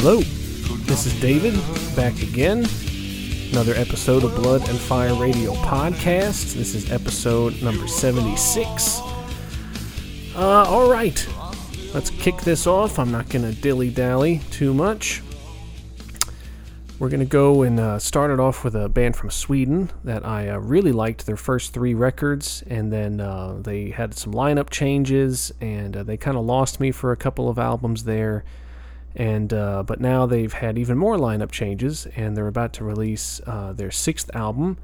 Hello, this is David, back again. Another episode of Blood and Fire Radio Podcast. This is episode number 76. Uh, all right, let's kick this off. I'm not going to dilly dally too much. We're going to go and uh, start it off with a band from Sweden that I uh, really liked their first three records, and then uh, they had some lineup changes, and uh, they kind of lost me for a couple of albums there and uh, but now they've had even more lineup changes, and they're about to release uh, their sixth album.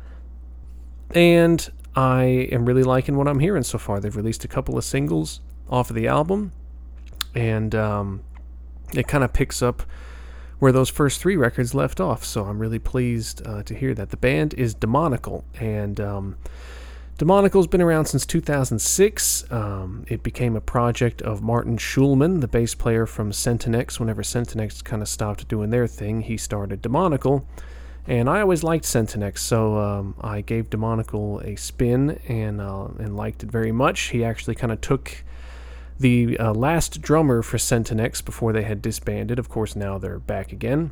And I am really liking what I'm hearing so far. They've released a couple of singles off of the album, and um, it kind of picks up where those first three records left off. So I'm really pleased uh, to hear that. The band is Demonical, and um, Demonical's been around since 2006. Um, it became a project of Martin Schulman, the bass player from Centinex. Whenever Centinex kind of stopped doing their thing, he started Demonical. And I always liked Centinex, so um, I gave Demonical a spin and, uh, and liked it very much. He actually kind of took the uh, last drummer for Centinex before they had disbanded. Of course, now they're back again.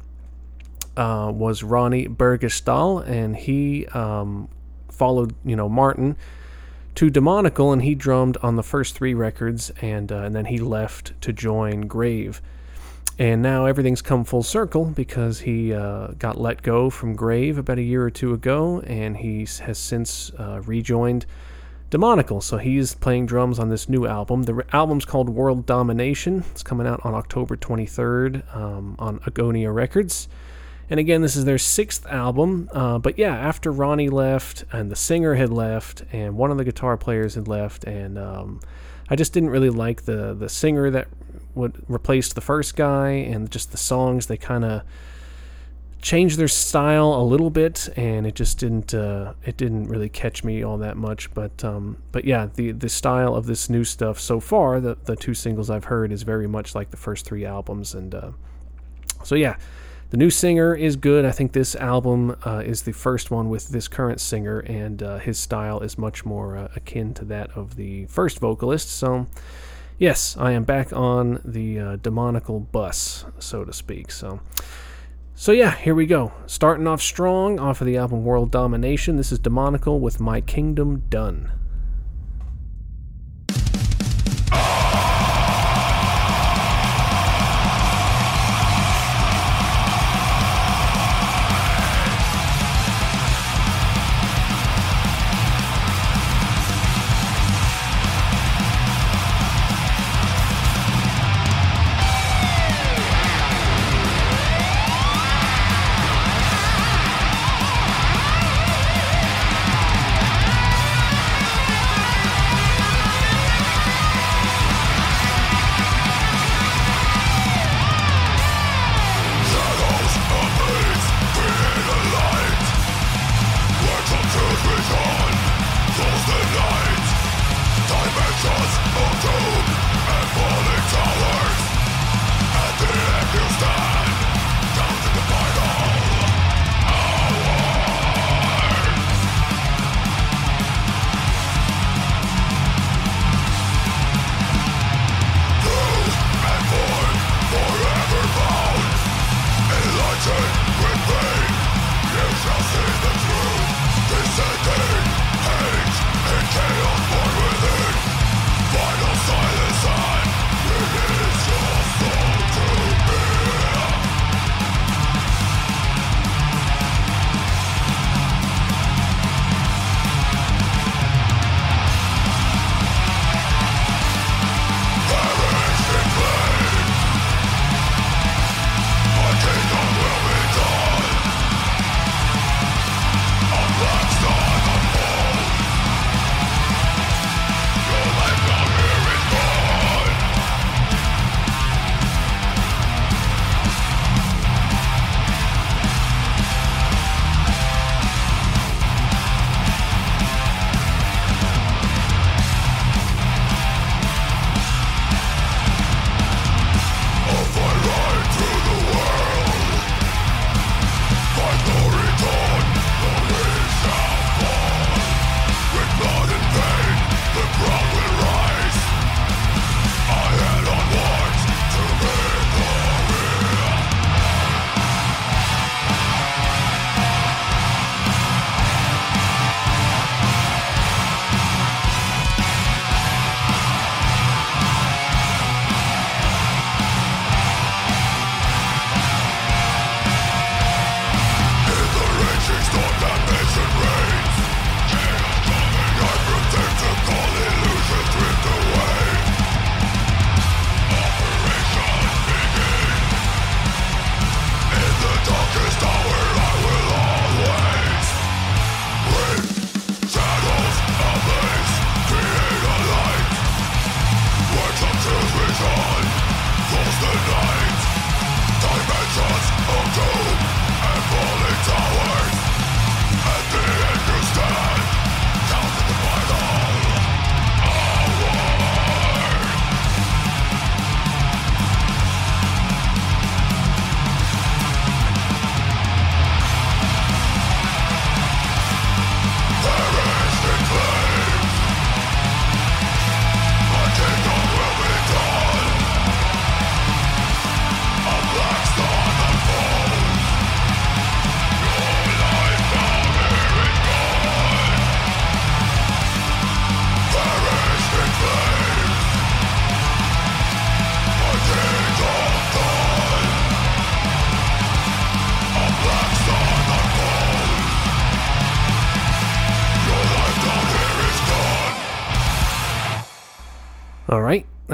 Uh, was Ronnie Bergerståhl, and he um, followed, you know, Martin to Demonical, and he drummed on the first three records, and uh, and then he left to join Grave. And now everything's come full circle because he uh, got let go from Grave about a year or two ago, and he has since uh, rejoined Demonical. So he's playing drums on this new album. The re- album's called World Domination. It's coming out on October 23rd um, on Agonia Records. And again, this is their sixth album. Uh, but yeah, after Ronnie left and the singer had left and one of the guitar players had left, and um, I just didn't really like the the singer that would replace the first guy, and just the songs they kind of changed their style a little bit, and it just didn't uh, it didn't really catch me all that much. But um, but yeah, the the style of this new stuff so far, the the two singles I've heard is very much like the first three albums, and uh, so yeah. The new singer is good. I think this album uh, is the first one with this current singer, and uh, his style is much more uh, akin to that of the first vocalist. So, yes, I am back on the uh, demonical bus, so to speak. So, so yeah, here we go. Starting off strong off of the album World Domination. This is Demonical with My Kingdom Done.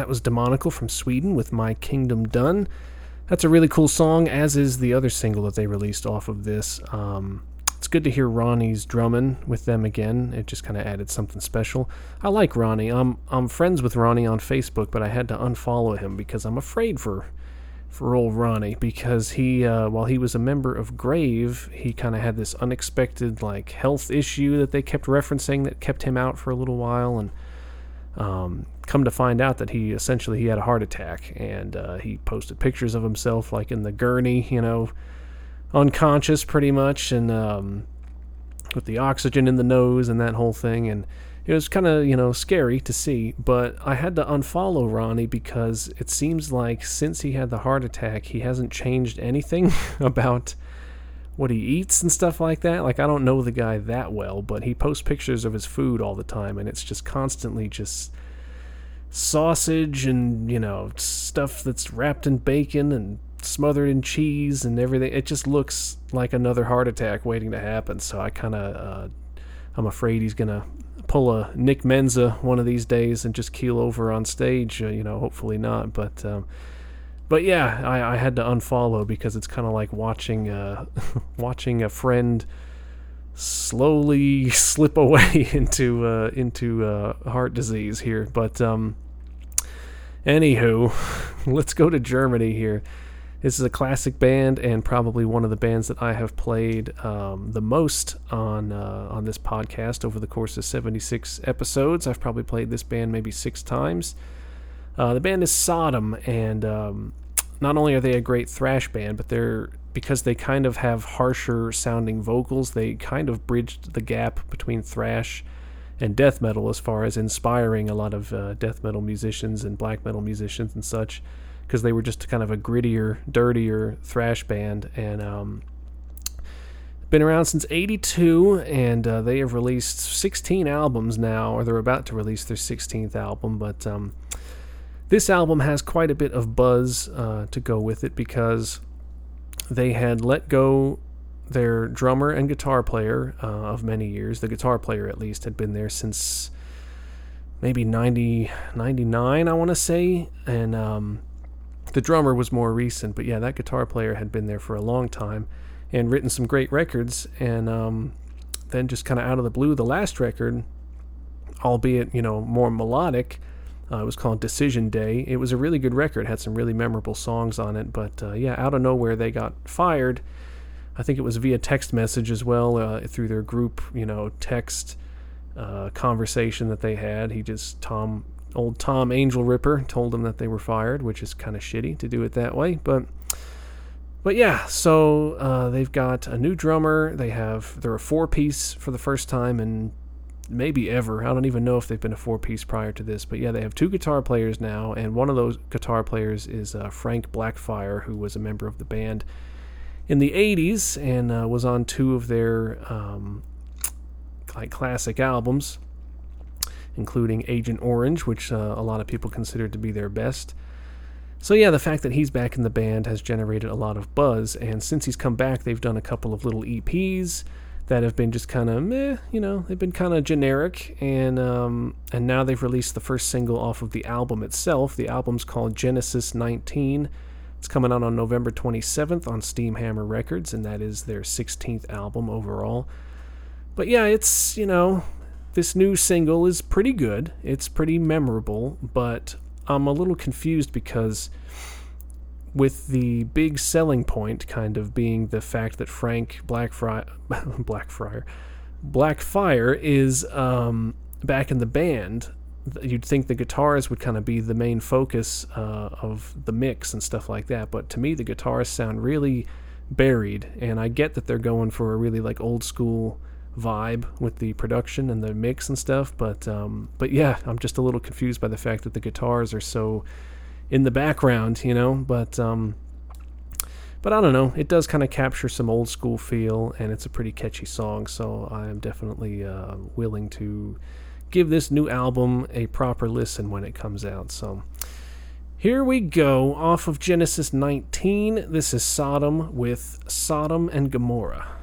Was Demonical from Sweden with My Kingdom Done. That's a really cool song, as is the other single that they released off of this. Um, it's good to hear Ronnie's drumming with them again. It just kind of added something special. I like Ronnie. I'm I'm friends with Ronnie on Facebook, but I had to unfollow him because I'm afraid for for old Ronnie because he uh, while he was a member of Grave, he kind of had this unexpected like health issue that they kept referencing that kept him out for a little while and um, come to find out that he essentially he had a heart attack, and uh, he posted pictures of himself like in the gurney, you know, unconscious pretty much, and um, with the oxygen in the nose and that whole thing, and it was kind of you know scary to see. But I had to unfollow Ronnie because it seems like since he had the heart attack, he hasn't changed anything about what he eats and stuff like that. Like I don't know the guy that well, but he posts pictures of his food all the time and it's just constantly just sausage and, you know, stuff that's wrapped in bacon and smothered in cheese and everything. It just looks like another heart attack waiting to happen. So I kind of uh, I'm afraid he's going to pull a Nick Menza one of these days and just keel over on stage, uh, you know, hopefully not, but um, but yeah, I, I had to unfollow because it's kind of like watching uh, watching a friend slowly slip away into uh, into uh, heart disease here. But um, anywho, let's go to Germany here. This is a classic band and probably one of the bands that I have played um, the most on uh, on this podcast over the course of 76 episodes. I've probably played this band maybe six times. Uh, the band is Sodom, and um, not only are they a great thrash band, but they're because they kind of have harsher sounding vocals. They kind of bridged the gap between thrash and death metal as far as inspiring a lot of uh, death metal musicians and black metal musicians and such, because they were just kind of a grittier, dirtier thrash band and. Um, been around since 82 and uh, they have released 16 albums now or they're about to release their 16th album but um, this album has quite a bit of buzz uh, to go with it because they had let go their drummer and guitar player uh, of many years. The guitar player, at least, had been there since maybe 90, 99, I want to say. And um, the drummer was more recent, but yeah, that guitar player had been there for a long time and written some great records. And um, then, just kind of out of the blue, the last record, albeit, you know, more melodic, uh, it was called Decision Day. It was a really good record, had some really memorable songs on it. But uh, yeah, out of nowhere, they got fired. I think it was via text message as well uh, through their group, you know, text uh, conversation that they had. He just, Tom, old Tom Angelripper, told them that they were fired, which is kind of shitty to do it that way. But but yeah, so uh, they've got a new drummer. They have they're a four piece for the first time in maybe ever. I don't even know if they've been a four piece prior to this, but yeah, they have two guitar players now, and one of those guitar players is uh, Frank Blackfire, who was a member of the band in the 80s and uh, was on two of their um, like classic albums, including Agent Orange, which uh, a lot of people consider to be their best. So yeah, the fact that he's back in the band has generated a lot of buzz, and since he's come back, they've done a couple of little EPs that have been just kind of meh, you know, they've been kind of generic, and um, and now they've released the first single off of the album itself. The album's called Genesis 19. It's coming out on November 27th on Steamhammer Records, and that is their 16th album overall. But yeah, it's you know, this new single is pretty good. It's pretty memorable, but I'm a little confused because with the big selling point kind of being the fact that Frank Blackfriar, Blackfriar, Blackfire is um, back in the band. You'd think the guitars would kind of be the main focus uh, of the mix and stuff like that, but to me the guitars sound really buried, and I get that they're going for a really like old school vibe with the production and the mix and stuff, but um, but yeah, I'm just a little confused by the fact that the guitars are so in the background, you know. But um, but I don't know. It does kind of capture some old school feel, and it's a pretty catchy song. So I am definitely uh, willing to give this new album a proper listen when it comes out. So. Here we go, off of Genesis 19. This is Sodom with Sodom and Gomorrah.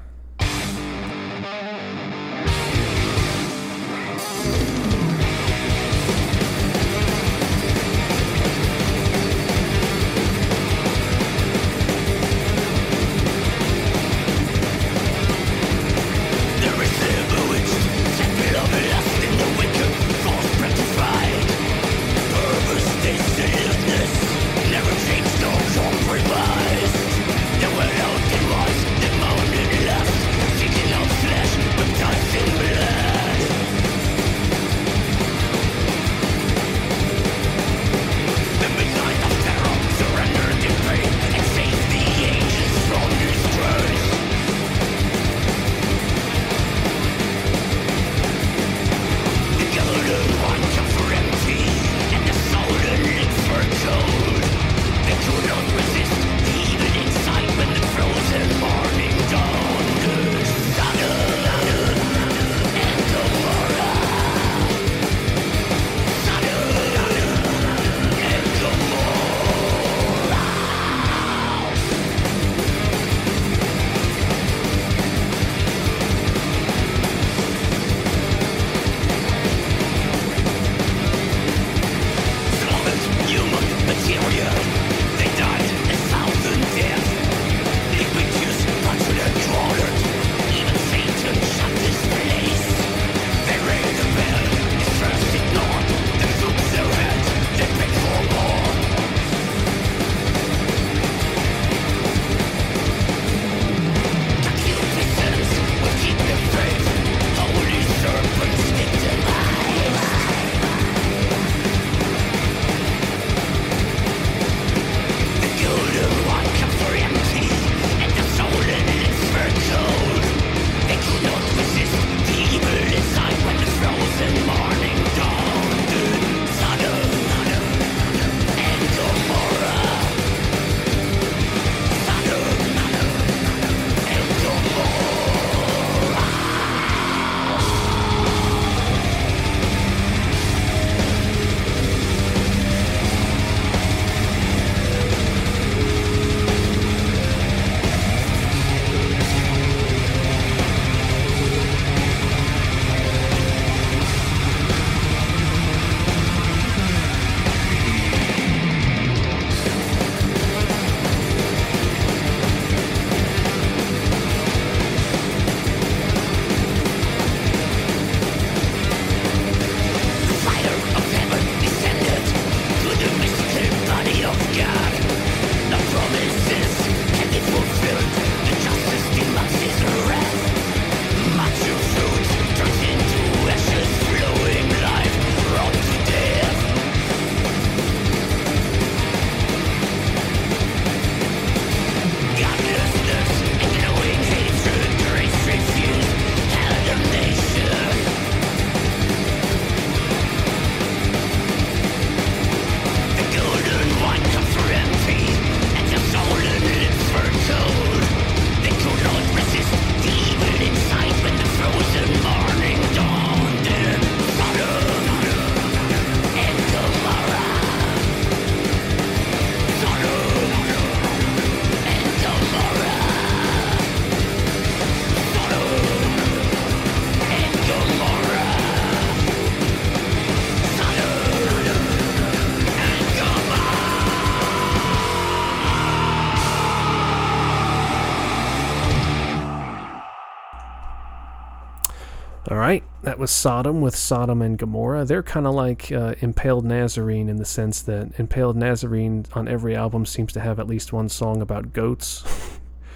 That was Sodom with Sodom and Gomorrah. They're kind of like uh, Impaled Nazarene in the sense that Impaled Nazarene on every album seems to have at least one song about goats.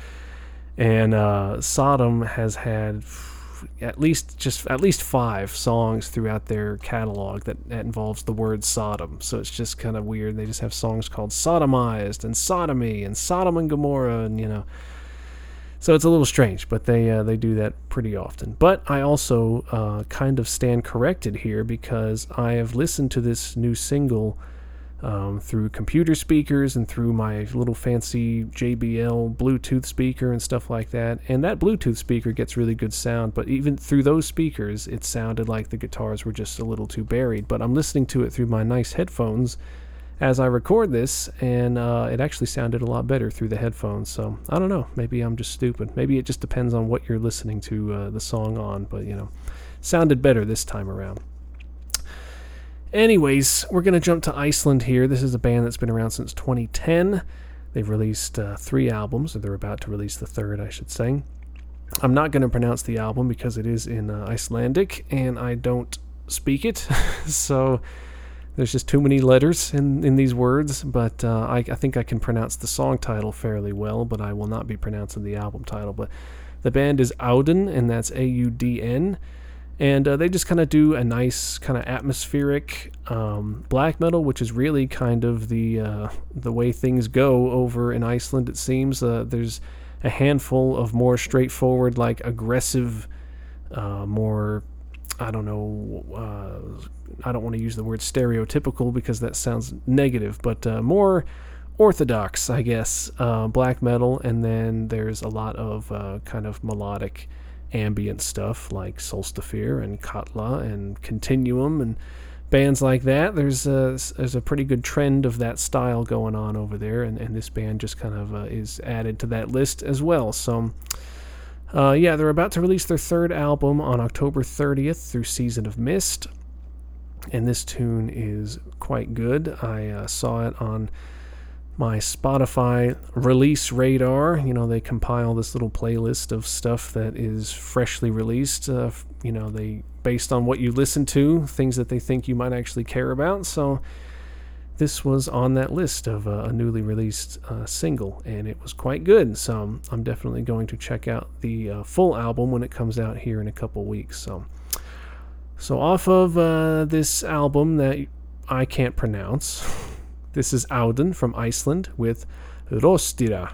and uh, Sodom has had at least just at least five songs throughout their catalog that, that involves the word Sodom. So it's just kind of weird. They just have songs called Sodomized and Sodomy and Sodom and Gomorrah and you know so it's a little strange, but they uh, they do that pretty often. But I also uh, kind of stand corrected here because I have listened to this new single um, through computer speakers and through my little fancy JBL Bluetooth speaker and stuff like that. And that Bluetooth speaker gets really good sound, but even through those speakers, it sounded like the guitars were just a little too buried. But I'm listening to it through my nice headphones as I record this, and uh, it actually sounded a lot better through the headphones. So I don't know. Maybe I'm just stupid. Maybe it just depends on what you're listening to uh, the song on. But you know, sounded better this time around. Anyways, we're gonna jump to Iceland here. This is a band that's been around since 2010. They've released uh, three albums, or they're about to release the third, I should say. I'm not going to pronounce the album because it is in uh, Icelandic and I don't speak it. so there's just too many letters in, in these words, but uh, I, I, think I can pronounce the song title fairly well, but I will not be pronouncing the album title. But the band is Auðn, and that's A U D N. And uh, they just kind of do a nice, kind of atmospheric um, black metal, which is really kind of the uh, the way things go over in Iceland. It seems uh, there's a handful of more straightforward, like aggressive, uh, more I don't know. I don't want to use the word stereotypical because that sounds negative, but uh, more orthodox, I guess, uh, black metal. And then there's a lot of uh, kind of melodic ambient stuff like Solstafir and Katla and Kontinuum and bands like that. There's a, there's a pretty good trend of that style going on over there, and, and this band just kind of uh, is added to that list as well. So. Uh, yeah, they're about to release their third album on October 30th through Season of Mist, and this tune is quite good. I uh, saw it on my Spotify release radar. You know, they compile this little playlist of stuff that is freshly released. Uh, you know, they based on what you listen to, things that they think you might actually care about. So this was on that list of uh, a newly released uh, single, and it was quite good. So I'm definitely going to check out the uh, full album when it comes out here in a couple weeks. So, so off of uh, this album that I can't pronounce, this is Auðn from Iceland with Ljóstýra.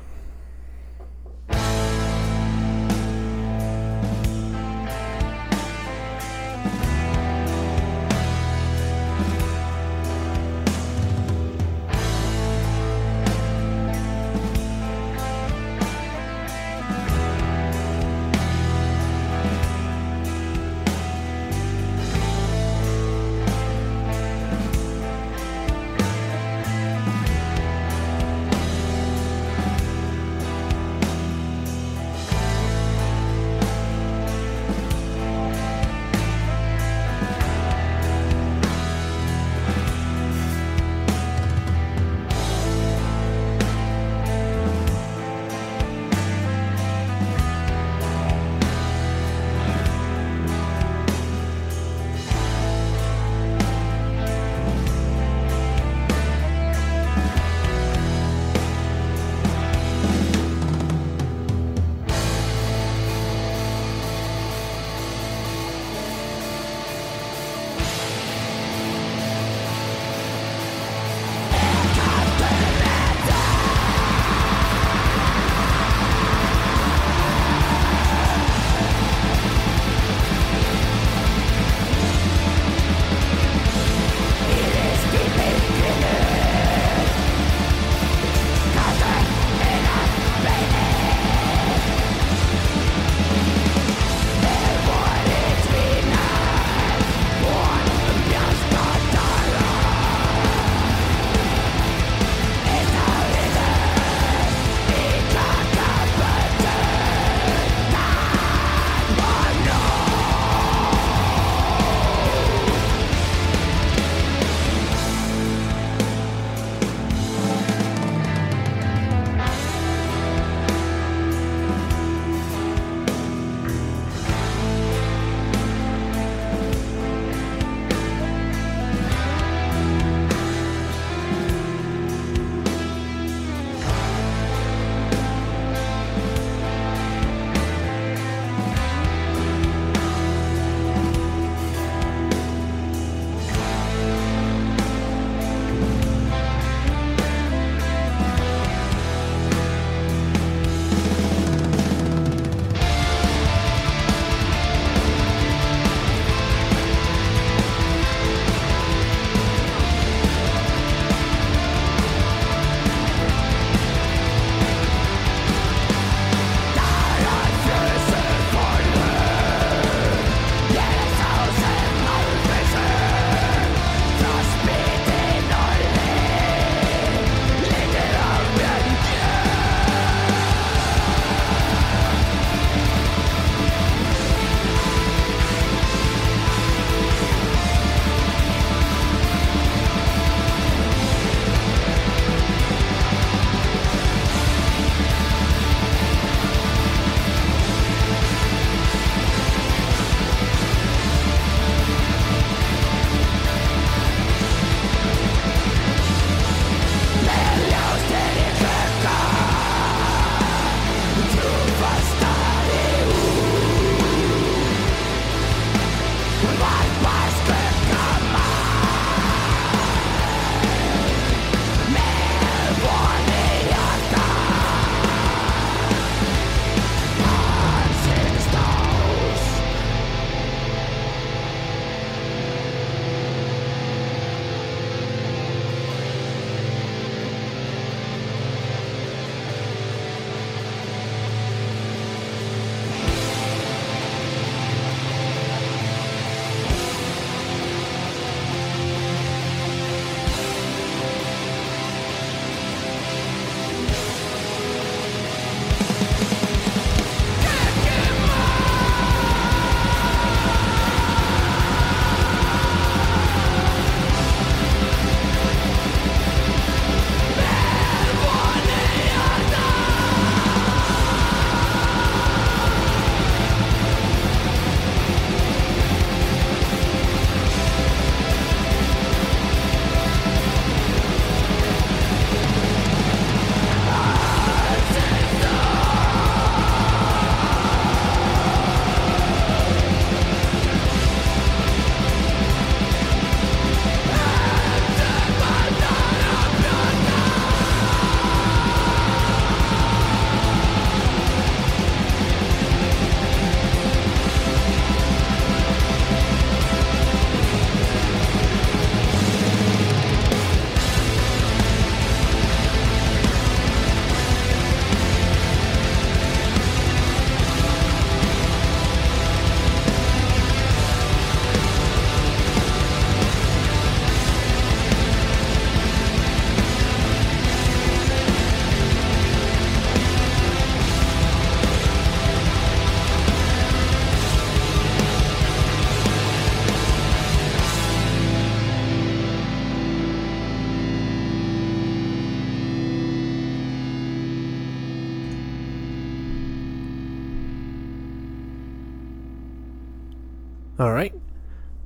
All right.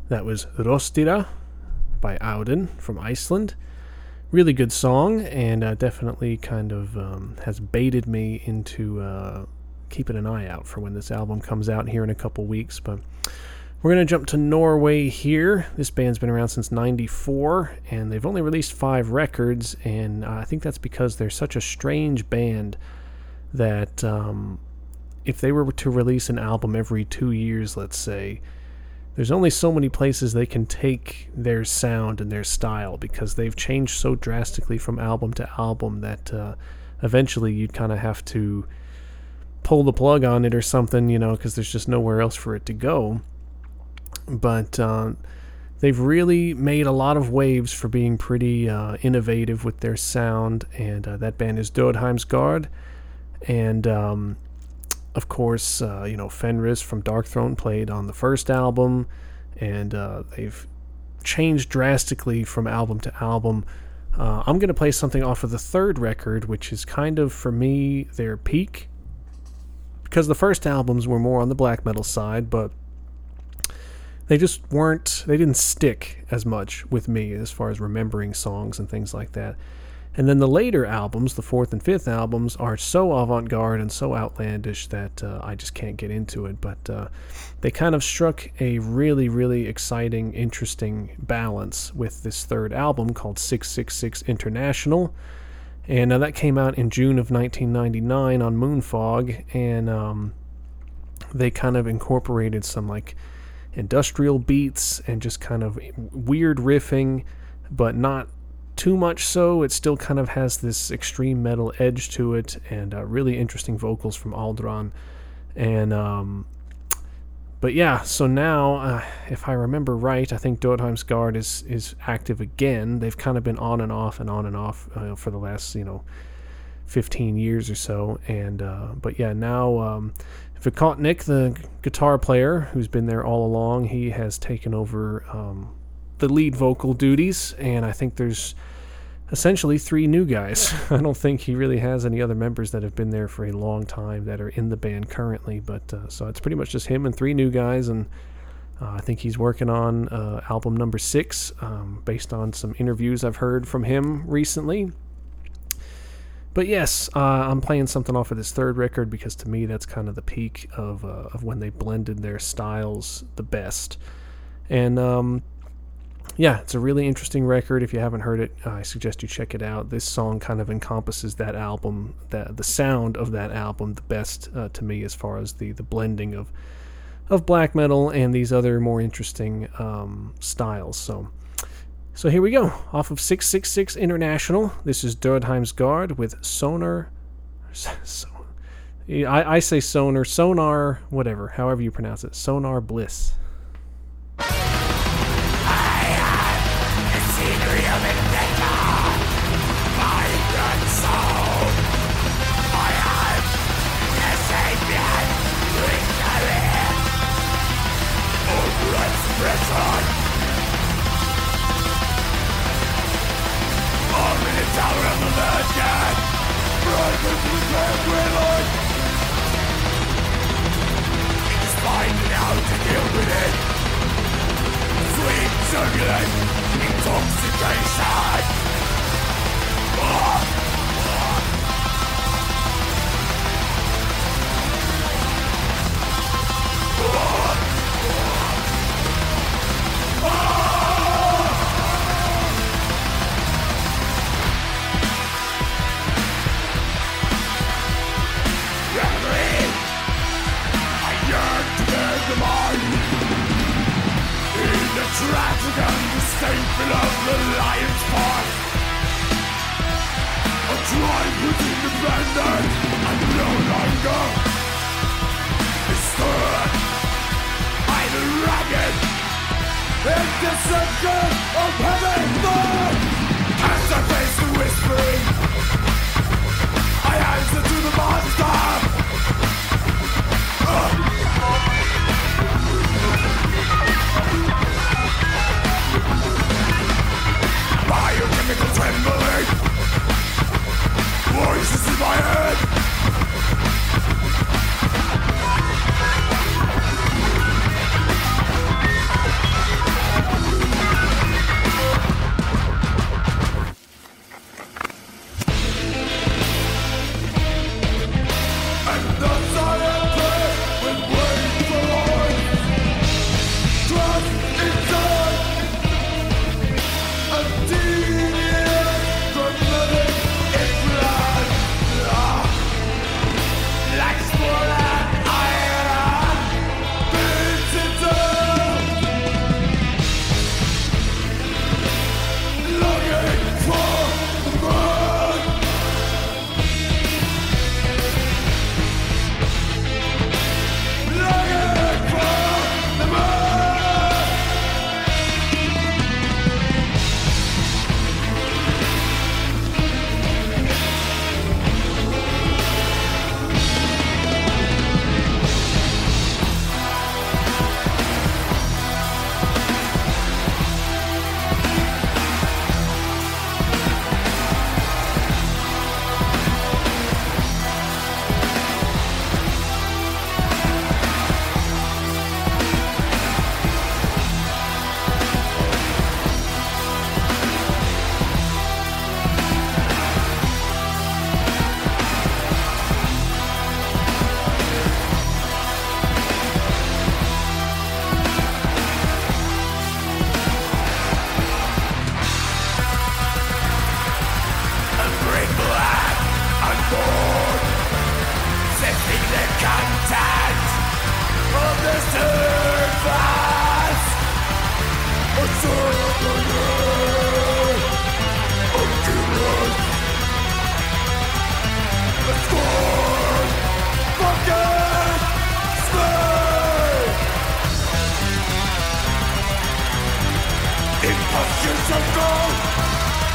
That was Ljóstýra by Auðn from Iceland. Really good song, and uh, definitely kind of um, has baited me into uh, keeping an eye out for when this album comes out here in a couple weeks. But we're going to jump to Norway here. This band's been around since 94, and they've only released five records, and uh, I think that's because they're such a strange band that um, if they were to release an album every two years, let's say, there's only so many places they can take their sound and their style because they've changed so drastically from album to album that uh, eventually you'd kind of have to pull the plug on it or something, you know, because there's just nowhere else for it to go. But uh, they've really made a lot of waves for being pretty uh, innovative with their sound, and uh, that band is Dødheimsgard. And um, of course, uh, you know, Fenriz from Darkthrone played on the first album, and uh, they've changed drastically from album to album. Uh, I'm going to play something off of the third record, which is kind of, for me, their peak. Because the first albums were more on the black metal side, but they just weren't, they didn't stick as much with me as far as remembering songs and things like that. And then the later albums, the fourth and fifth albums, are so avant garde and so outlandish that uh, I just can't get into it. But uh, they kind of struck a really, really exciting, interesting balance with this third album called 666 International. And uh, that came out in June of 1999 on Moonfog. And um, they kind of incorporated some like industrial beats and just kind of weird riffing, but not too much so. It still kind of has this extreme metal edge to it, and uh, really interesting vocals from Aldrahn. And um, but yeah, so now, uh, if I remember right, I think Dødheimsgard is is active again. They've kind of been on and off and on and off uh, for the last you know 15 years or so. And uh, but yeah, now um, Vicotnik, the guitar player who's been there all along, he has taken over um, the lead vocal duties, and I think there's essentially three new guys. I don't think he really has any other members that have been there for a long time that are in the band currently, but uh, so it's pretty much just him and three new guys, and uh, I think he's working on uh, album number six um, based on some interviews I've heard from him recently. But yes, uh, I'm playing something off of this third record because to me that's kind of the peak of uh, of when they blended their styles the best. And um, yeah, it's a really interesting record. If you haven't heard it, I suggest you check it out. This song kind of encompasses that album, that the sound of that album, the best uh, to me as far as the the blending of of black metal and these other more interesting um, styles. So, so here we go. Off of 666 International, this is Dødheimsgard with Sonar. So, I, I say Sonar, Sonar, whatever, however you pronounce it. Sonar Bliss.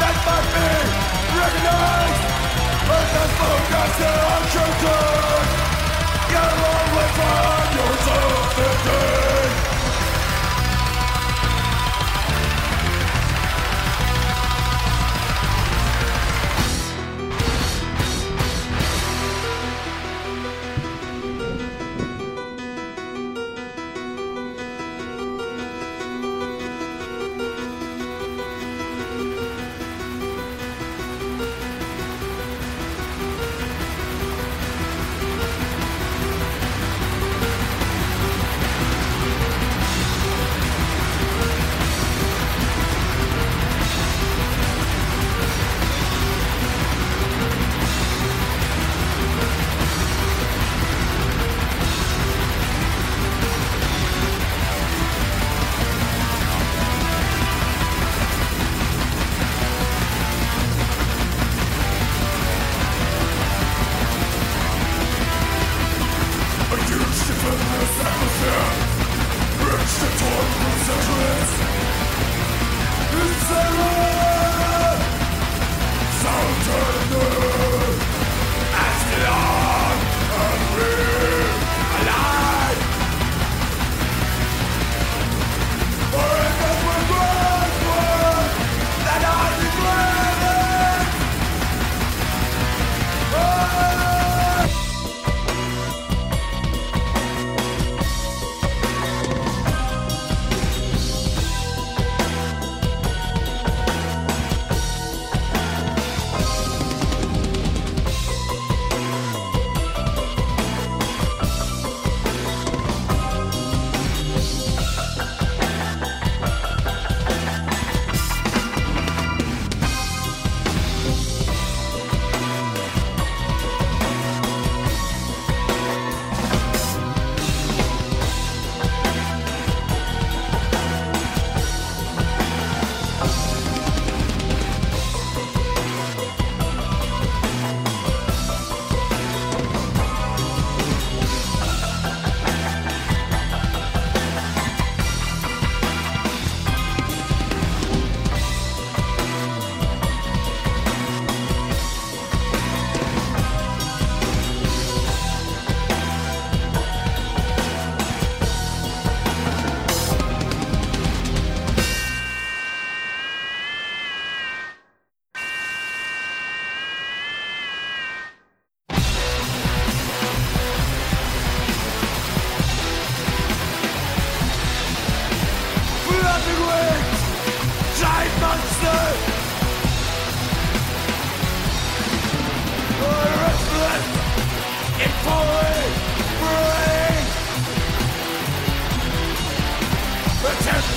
that might be recognized, but that's for God's sake,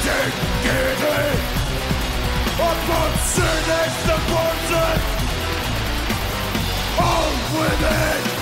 Dzięki upon cynics, the portrait, all women.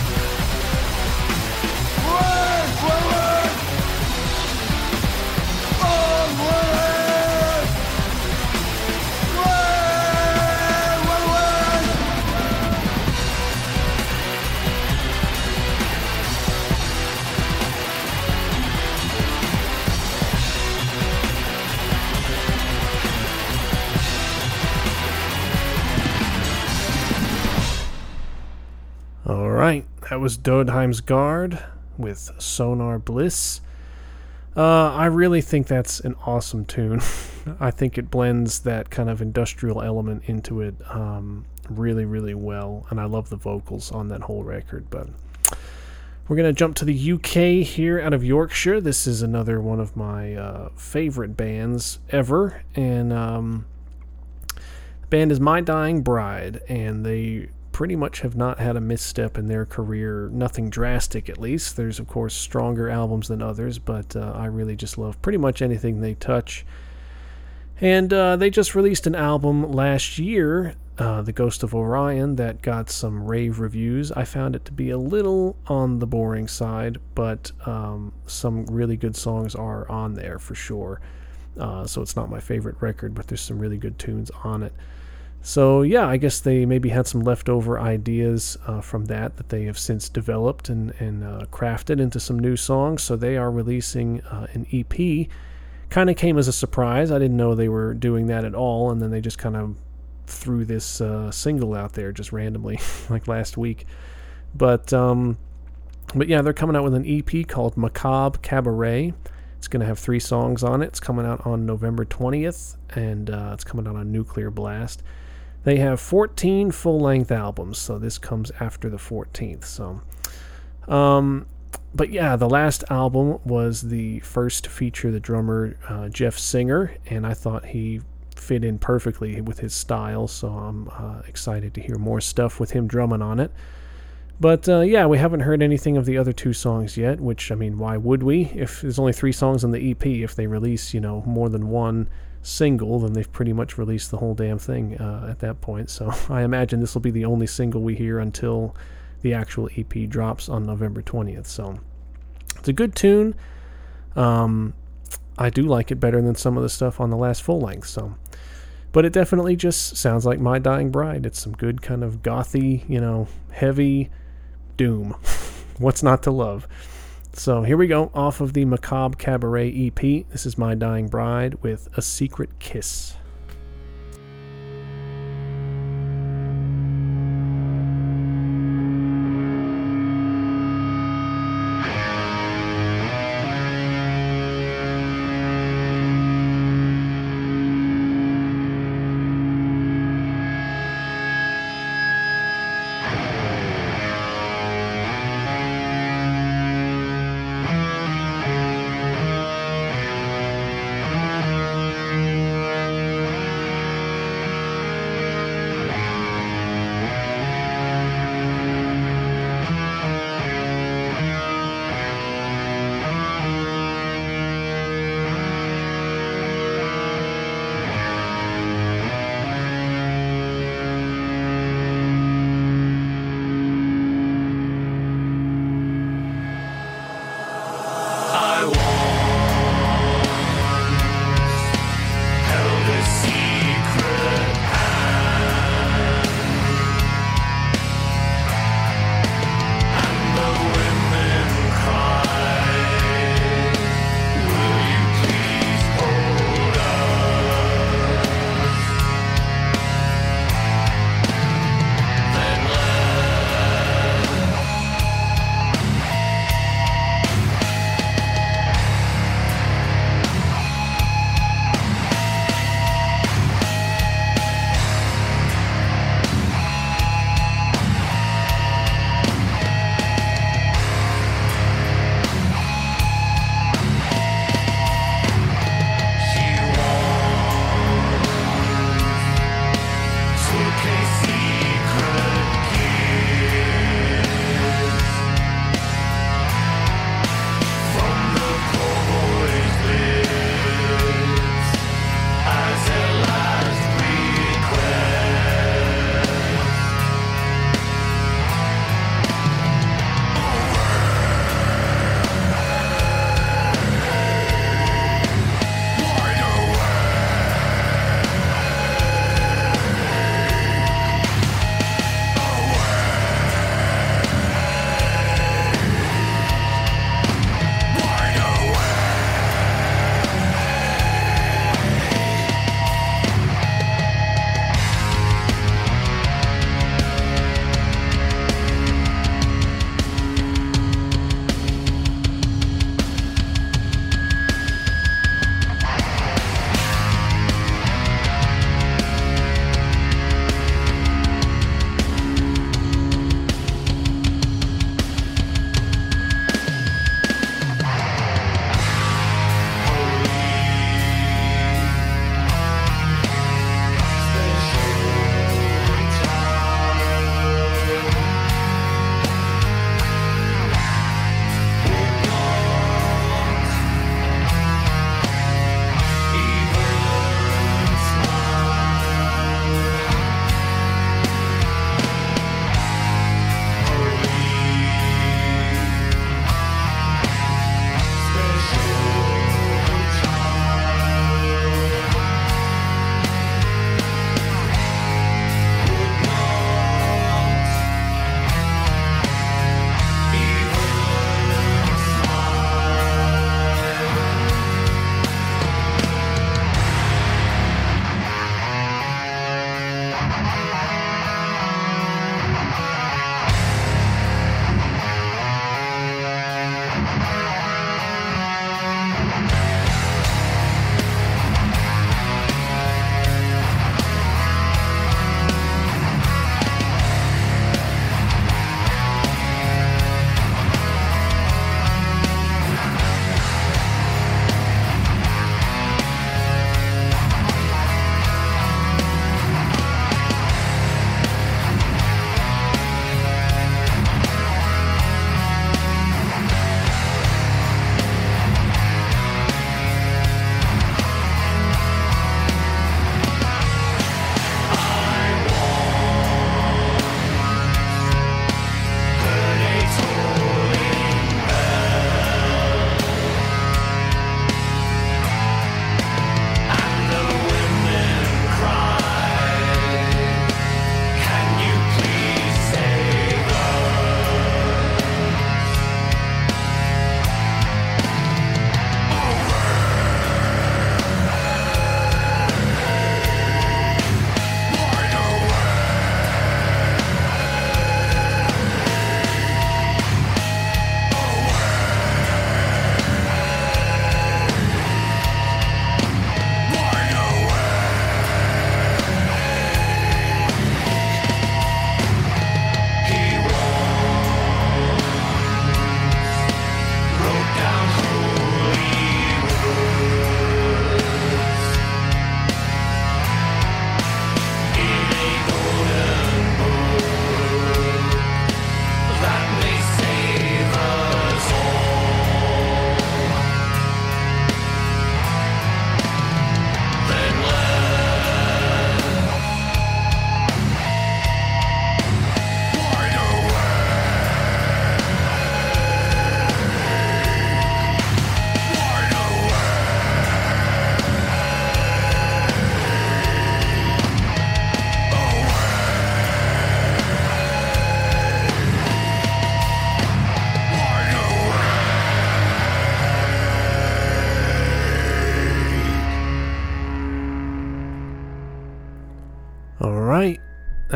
Was Dødheimsgard with Sonar Bliss. Uh, I really think that's an awesome tune. I think it blends that kind of industrial element into it um, really, really well, and I love the vocals on that whole record. But we're going to jump to the UK here out of Yorkshire. This is another one of my uh, favorite bands ever, and um, the band is My Dying Bride, and they pretty much have not had a misstep in their career, nothing drastic at least. There's, of course, stronger albums than others, but uh, I really just love pretty much anything they touch. And uh, they just released an album last year, uh, The Ghost of Orion, that got some rave reviews. I found it to be a little on the boring side, but um, some really good songs are on there for sure. Uh, so it's not my favorite record, but there's some really good tunes on it. So yeah, I guess they maybe had some leftover ideas uh, from that that they have since developed and, and uh, crafted into some new songs. So they are releasing uh, an EP. Kind of came as a surprise. I didn't know they were doing that at all, and then they just kind of threw this uh, single out there just randomly, like last week. But um, but yeah, they're coming out with an EP called Macabre Cabaret. It's going to have three songs on it. It's coming out on November 20th, and uh, it's coming out on Nuclear Blast. They have 14 full length albums, so this comes after the 14th. So, um, but yeah, the last album was the first to feature the drummer uh, Jeff Singer, and I thought he fit in perfectly with his style. So I'm uh, excited to hear more stuff with him drumming on it. But uh, yeah, we haven't heard anything of the other two songs yet. Which I mean, why would we? If there's only three songs on the EP, if they release, you know, more than one single, then they've pretty much released the whole damn thing uh, at that point. So I imagine this will be the only single we hear until the actual EP drops on November 20th. So it's a good tune. Um, I do like it better than some of the stuff on the last full length. So, but it definitely just sounds like My Dying Bride. It's some good kind of gothy, you know, heavy doom. What's not to love? So here we go off of the Macabre Cabaret EP. This is My Dying Bride with A Secret Kiss.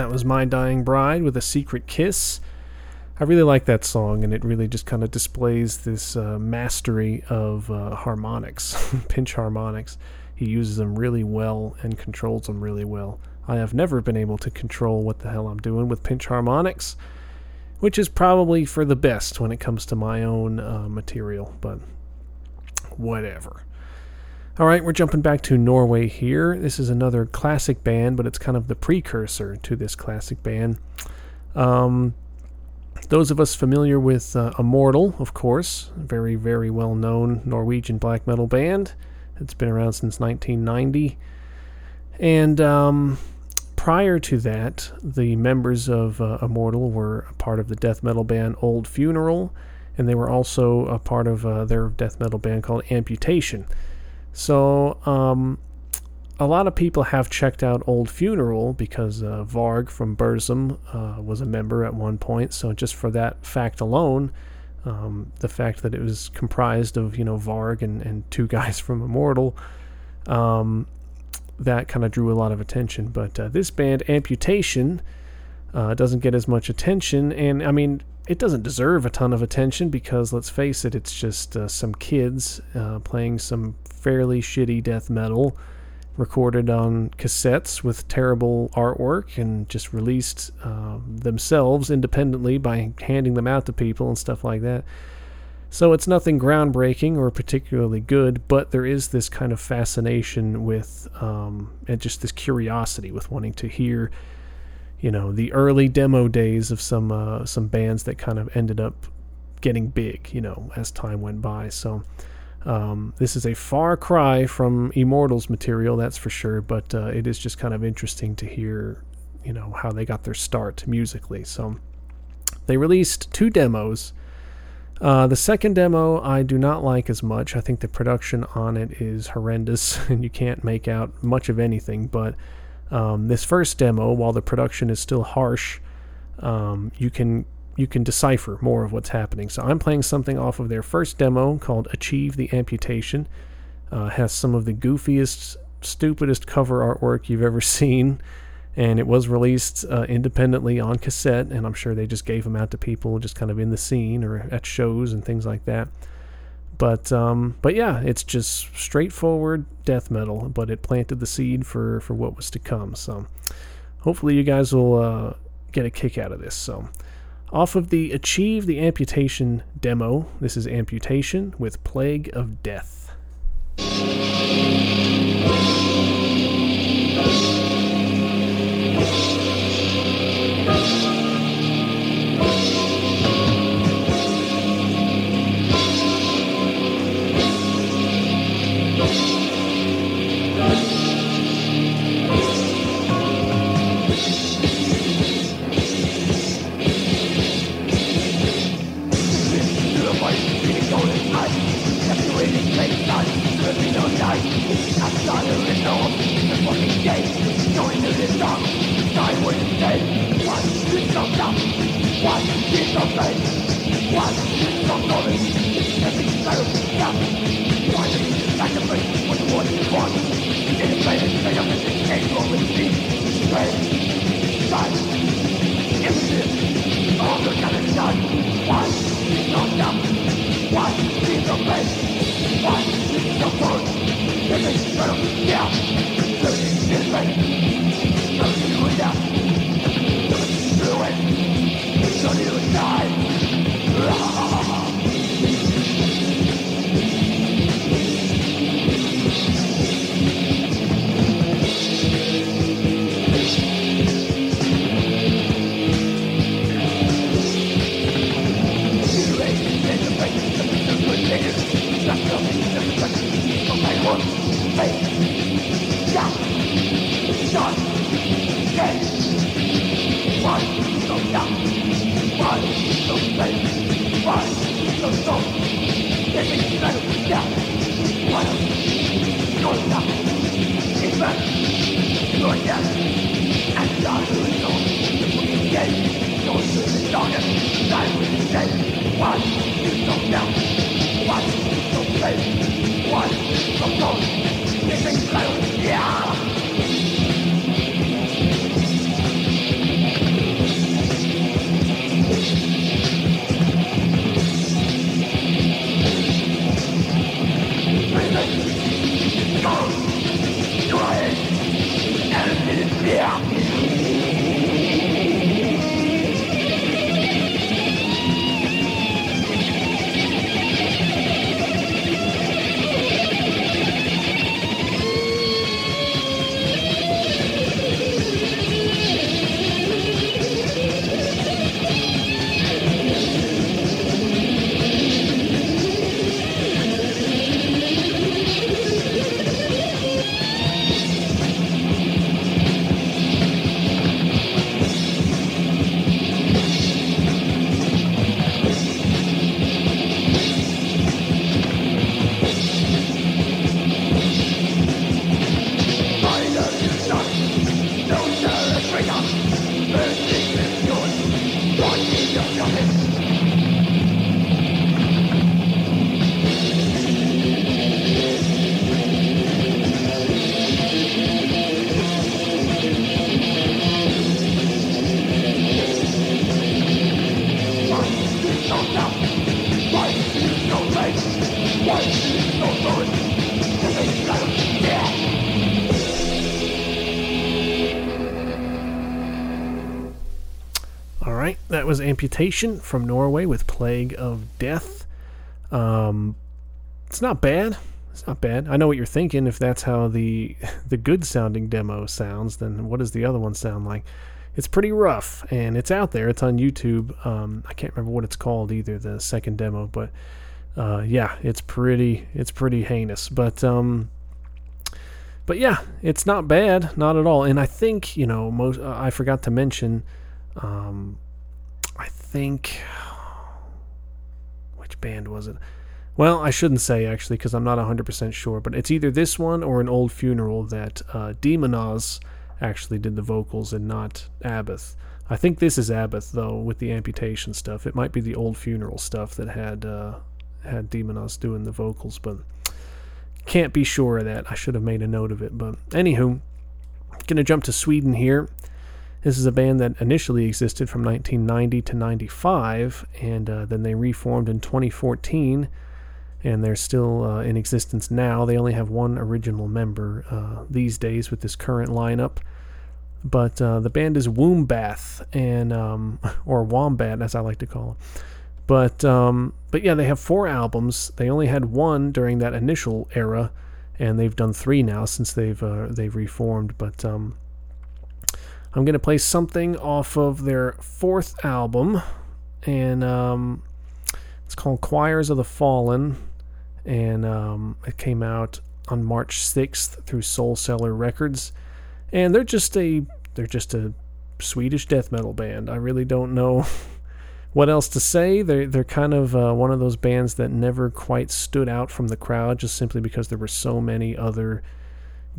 That was My Dying Bride with a Secret Kiss. I really like that song, and it really just kind of displays this uh, mastery of uh, harmonics, pinch harmonics. He uses them really well and controls them really well. I have never been able to control what the hell I'm doing with pinch harmonics, which is probably for the best when it comes to my own uh, material, but whatever. All right, we're jumping back to Norway here. This is another classic band, but it's kind of the precursor to this classic band. Um, those of us familiar with uh, Immortal, of course, very, very well known Norwegian black metal band. It's been around since 1990. And um, prior to that, the members of uh, Immortal were a part of the death metal band Old Funeral, and they were also a part of uh, their death metal band called Amputation. So, um, a lot of people have checked out Old Funeral because uh, Varg from Burzum uh, was a member at one point. So, just for that fact alone, um, the fact that it was comprised of you know Varg and, and two guys from Immortal, um, that kind of drew a lot of attention. But uh, this band, Amputation, uh, doesn't get as much attention, and I mean it doesn't deserve a ton of attention because let's face it, it's just uh, some kids uh, playing some fairly shitty death metal recorded on cassettes with terrible artwork and just released uh, themselves independently by handing them out to people and stuff like that. So it's nothing groundbreaking or particularly good, but there is this kind of fascination with um, and just this curiosity with wanting to hear, you know, the early demo days of some uh, some bands that kind of ended up getting big, you know, as time went by. So um, this is a far cry from Immortals material, that's for sure, but uh, it is just kind of interesting to hear, you know, how they got their start musically. So they released two demos. Uh, the second demo I do not like as much. I think the production on it is horrendous, and you can't make out much of anything. But um, this first demo, while the production is still harsh, um, you can you can decipher more of what's happening. So I'm playing something off of their first demo called Achieve the Amputation. Uh, has some of the goofiest, stupidest cover artwork you've ever seen. And it was released uh, independently on cassette, and I'm sure they just gave them out to people just kind of in the scene or at shows and things like that. But um, but yeah, it's just straightforward death metal, but it planted the seed for for what was to come. So hopefully you guys will uh, get a kick out of this. So off of the Achieve the Amputation demo, this is Amputation with Plague of Death. What? stop. Let me settle down. Was Amputation from Norway with Plague of Death. Um, it's not bad. It's not bad. I know what you're thinking. If that's how the the good sounding demo sounds, then what does the other one sound like? It's pretty rough, and it's out there. It's on YouTube. Um, I can't remember what it's called either. The second demo, but uh, yeah, it's pretty. It's pretty heinous. But um, but yeah, it's not bad, not at all. And I think you know, most. Uh, I forgot to mention. Um, think which band was it? Well, I shouldn't say actually because I'm not 100% sure, but it's either this one or an old funeral that uh, Demonaz actually did the vocals and not Abbath. I think this is Abbath though with the amputation stuff. It might be the old funeral stuff that had uh, had Demonaz doing the vocals, but can't be sure of that. I should have made a note of it. But anywho, gonna jump to Sweden here. This is a band that initially existed from 1990 to 95, and uh, then they reformed in 2014, and they're still uh, in existence now. They only have one original member uh, these days with this current lineup. But uh, the band is Wombbath, and um, or Wombat, as I like to call them. But um, but yeah, they have four albums. They only had one during that initial era, and they've done three now since they've uh, they've reformed. But um, I'm going to play something off of their fourth album, and um, it's called Choirs of the Fallen, and um, it came out on March 6th through Soulseller Records, and they're just a they're just a Swedish death metal band. I really don't know what else to say. They're they're kind of uh, one of those bands that never quite stood out from the crowd, just simply because there were so many other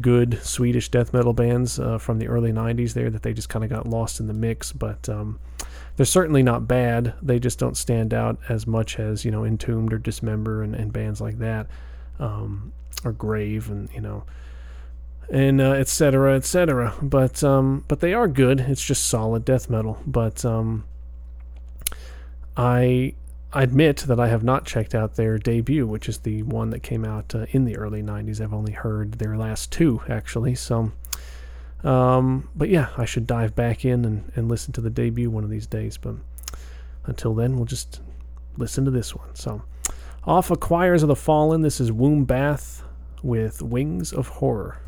good Swedish death metal bands uh, from the early 90s there that they just kind of got lost in the mix. But um, they're certainly not bad. They just don't stand out as much as, you know, Entombed or Dismember and, and bands like that, um, or Grave and, you know, and uh, et cetera, et cetera. But, um, but they are good. It's just solid death metal. But um, I I admit that I have not checked out their debut, which is the one that came out uh, in the early 90s. I've only heard their last two, actually. So, um, but yeah, I should dive back in and, and listen to the debut one of these days. But until then, we'll just listen to this one. So, off of Choirs of the Fallen, this is Wombbath with Wings of Horror.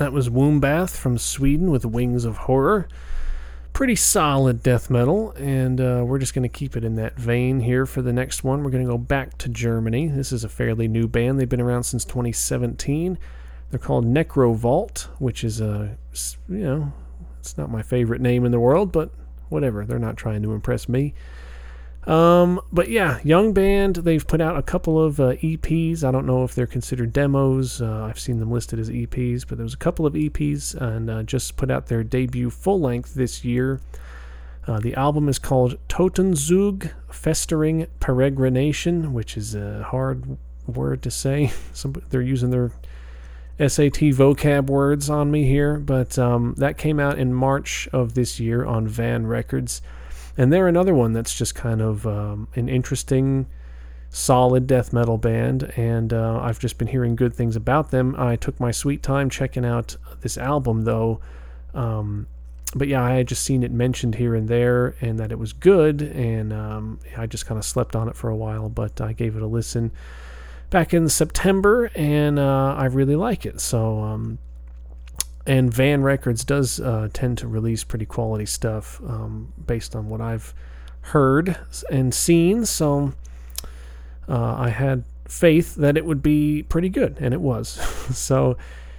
That was Wombbath from Sweden with Wings of Horror. Pretty solid death metal, and uh, we're just going to keep it in that vein here for the next one. We're going to go back to Germany. This is a fairly new band. They've been around since 2017. They're called Nekrovault, which is a, you know, it's not my favorite name in the world, but whatever. They're not trying to impress me. Um, but yeah, young band. They've put out a couple of uh, EPs. I don't know if they're considered demos. Uh, I've seen them listed as EPs, but there was a couple of EPs and uh, just put out their debut full length this year. Uh, the album is called Totenzug Festering Peregrination, which is a hard word to say. Some, they're using their SAT vocab words on me here, but um, that came out in March of this year on Van Records. And they're another one that's just kind of um, an interesting, solid death metal band. And uh, I've just been hearing good things about them. I took my sweet time checking out this album, though. Um, but yeah, I had just seen it mentioned here and there, and that it was good, and um, I just kind of slept on it for a while. But I gave it a listen back in September, and uh, I really like it. So um, and Van Records does uh, tend to release pretty quality stuff um, based on what I've heard and seen. So uh, I had faith that it would be pretty good, and it was. so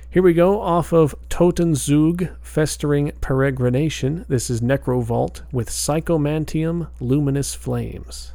here we go off of Totenzug Festering Peregrination. This is Nekrovault with Psychomanteum Luminous Flames.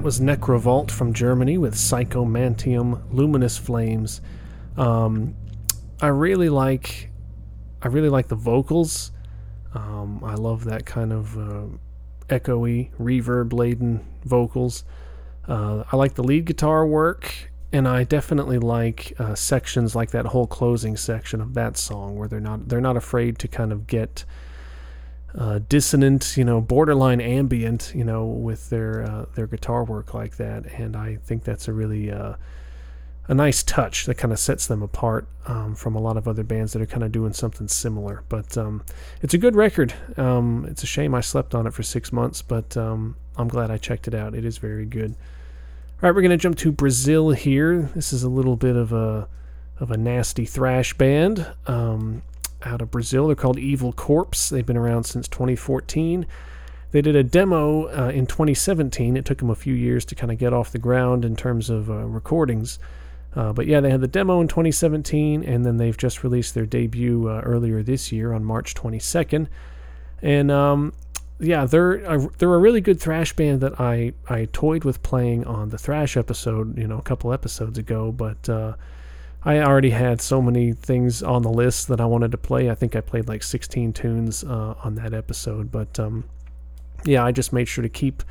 That was Nekrovault from Germany with Psychomanteum Luminous Flames. Um, I really like, I really like the vocals. Um, I love that kind of uh, echoey, reverb laden vocals. Uh, I like the lead guitar work, and I definitely like uh, sections like that whole closing section of that song where they're not they're not afraid to kind of get uh, dissonant, you know, borderline ambient, you know, with their uh, their guitar work like that, and I think that's a really uh, a nice touch that kind of sets them apart um, from a lot of other bands that are kind of doing something similar. But um, it's a good record. Um, it's a shame I slept on it for six months, but um, I'm glad I checked it out. It is very good. All right, we're to jump to Brazil here. This is a little bit of a of a nasty thrash band. Um, out of Brazil. They're called Evil Corpse. They've been around since 2014. They did a demo uh, in 2017. It took them a few years to kind of get off the ground in terms of uh, recordings. Uh, but yeah, they had the demo in 2017, and then they've just released their debut uh, earlier this year on March 22nd. And um, yeah, they're a, they're a really good thrash band that I I toyed with playing on the thrash episode, you know, a couple episodes ago. But uh, I already had so many things on the list that I wanted to play. I think I played like 16 tunes uh, on that episode, but um, yeah, I just made sure to keep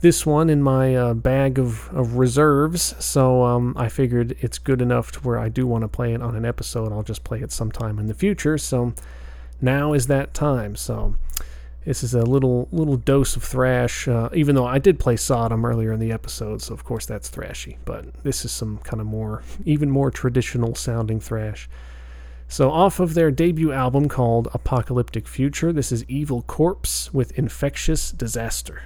this one in my uh, bag of, of reserves. So um, I figured it's good enough to where I do want to play it on an episode. I'll just play it sometime in the future. So now is that time. So this is a little little dose of thrash. Uh, even though I did play Sodom earlier in the episode, so of course that's thrashy. But this is some kind of more, even more traditional sounding thrash. So off of their debut album called Apocalyptic Future, this is Evil Corpse with Infectious Disaster.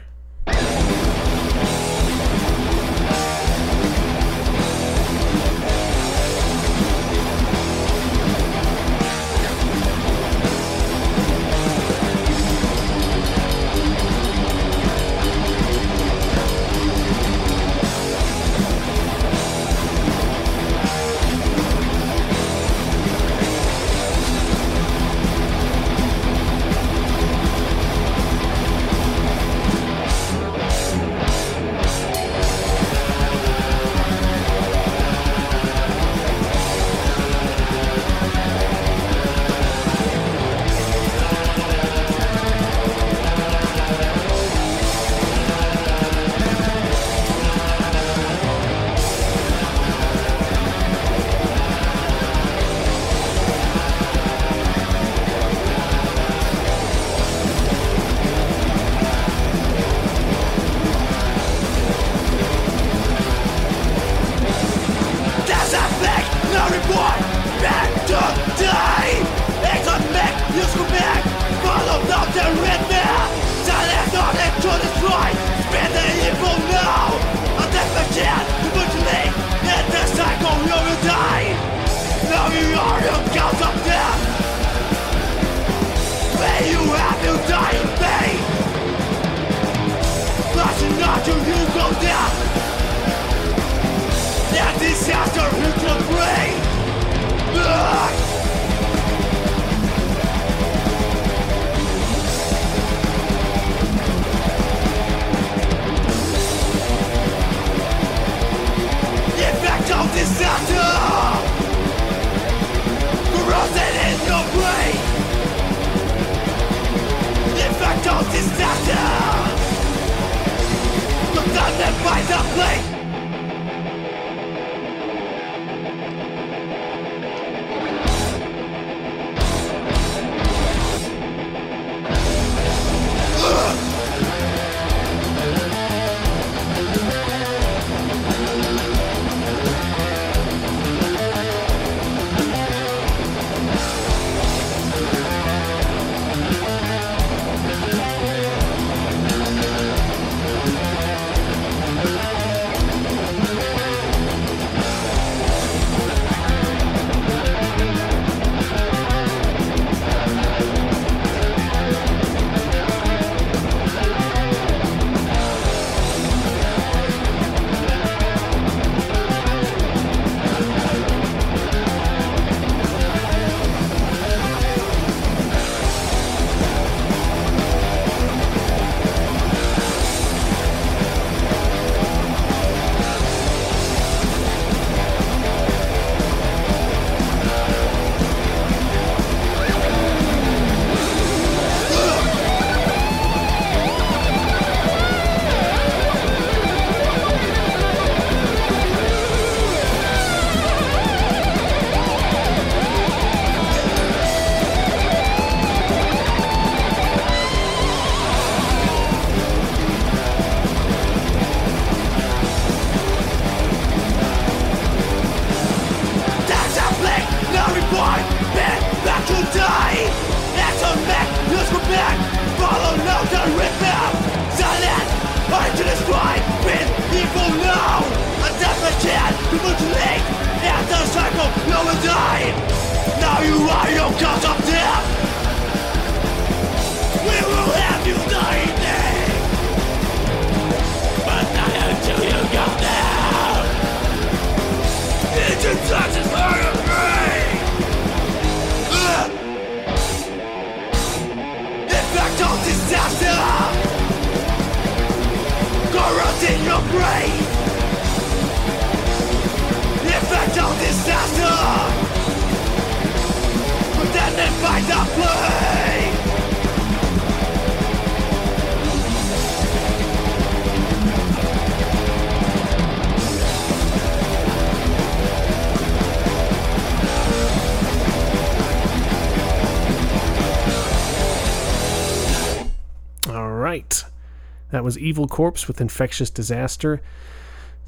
That was Evil Corpse with Infectious Disaster.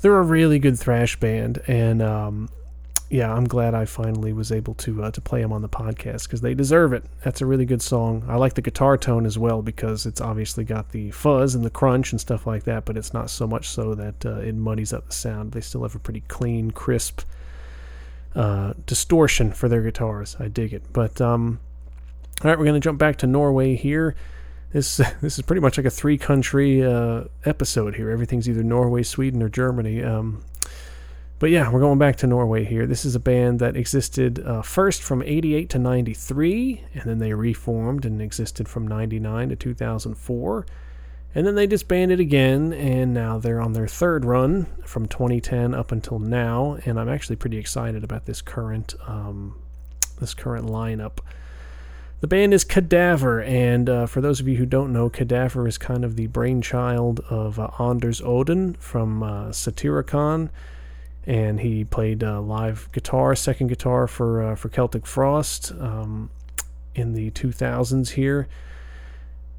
They're a really good thrash band, and um, yeah, I'm glad I finally was able to uh, to play them on the podcast because they deserve it. That's a really good song. I like the guitar tone as well because it's obviously got the fuzz and the crunch and stuff like that, but it's not so much so that uh, it muddies up the sound. They still have a pretty clean, crisp uh, distortion for their guitars. I dig it. But um, all right, we're gonna jump back to Norway here. This this is pretty much like a three country uh, episode here. Everything's either Norway, Sweden, or Germany. Um, but yeah, we're going back to Norway here. This is a band that existed uh, first from 88 to 93, and then they reformed and existed from 99 to 2004. And then they disbanded again, and now they're on their third run from 2010 up until now. And I'm actually pretty excited about this current um, this current lineup. The band is Cadaver, and uh, for those of you who don't know, Cadaver is kind of the brainchild of uh, Anders Odden from uh, Satyricon, and he played uh, live guitar, second guitar for uh, for Celtic Frost um, in the 2000s here.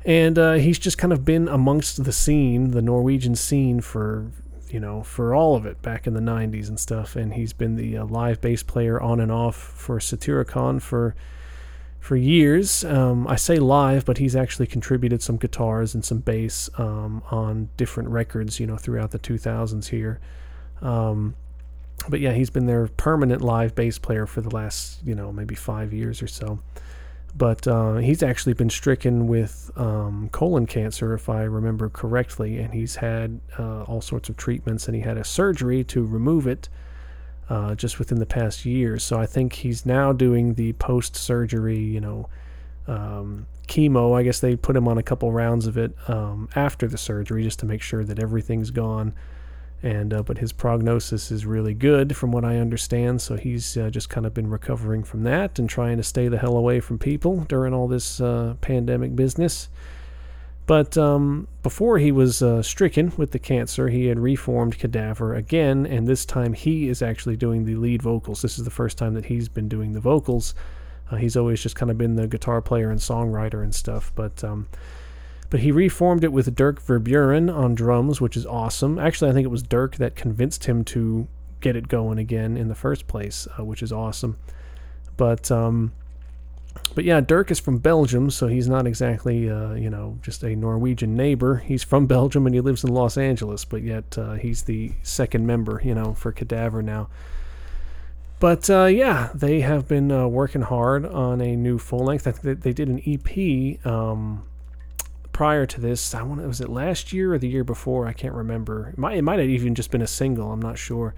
And uh, he's just kind of been amongst the scene, the Norwegian scene, for you know for all of it back in the 90s and stuff. And he's been the live bass player on and off for Satyricon for for years. Um, I say live, but he's actually contributed some guitars and some bass um, on different records, you know, throughout the 2000s here. Um, but yeah, he's been their permanent live bass player for the last, you know, maybe five years or so. But uh, he's actually been stricken with um, colon cancer, if I remember correctly, and he's had uh, all sorts of treatments, and he had a surgery to remove it uh, just within the past year. So I think he's now doing the post surgery, you know, um, chemo. I guess they put him on a couple rounds of it um, after the surgery just to make sure that everything's gone. And uh, but his prognosis is really good from what I understand. So he's uh, just kind of been recovering from that and trying to stay the hell away from people during all this uh, pandemic business. But um, before he was uh, stricken with the cancer, he had reformed Cadaver again, and this time he is actually doing the lead vocals. This is the first time that he's been doing the vocals. Uh, he's always just kind of been the guitar player and songwriter and stuff, but um, but he reformed it with Dirk Verbeuren on drums, which is awesome. Actually, I think it was Dirk that convinced him to get it going again in the first place, uh, which is awesome. But um, but yeah, Dirk is from Belgium, so he's not exactly, uh, you know, just a Norwegian neighbor. He's from Belgium and he lives in Los Angeles, but yet uh, he's the second member, you know, for Cadaver now. But uh, yeah, they have been uh, working hard on a new full length. I think they did an EP um, prior to this. I want was it last year or the year before? I can't remember. It might, it might have even just been a single. I'm not sure.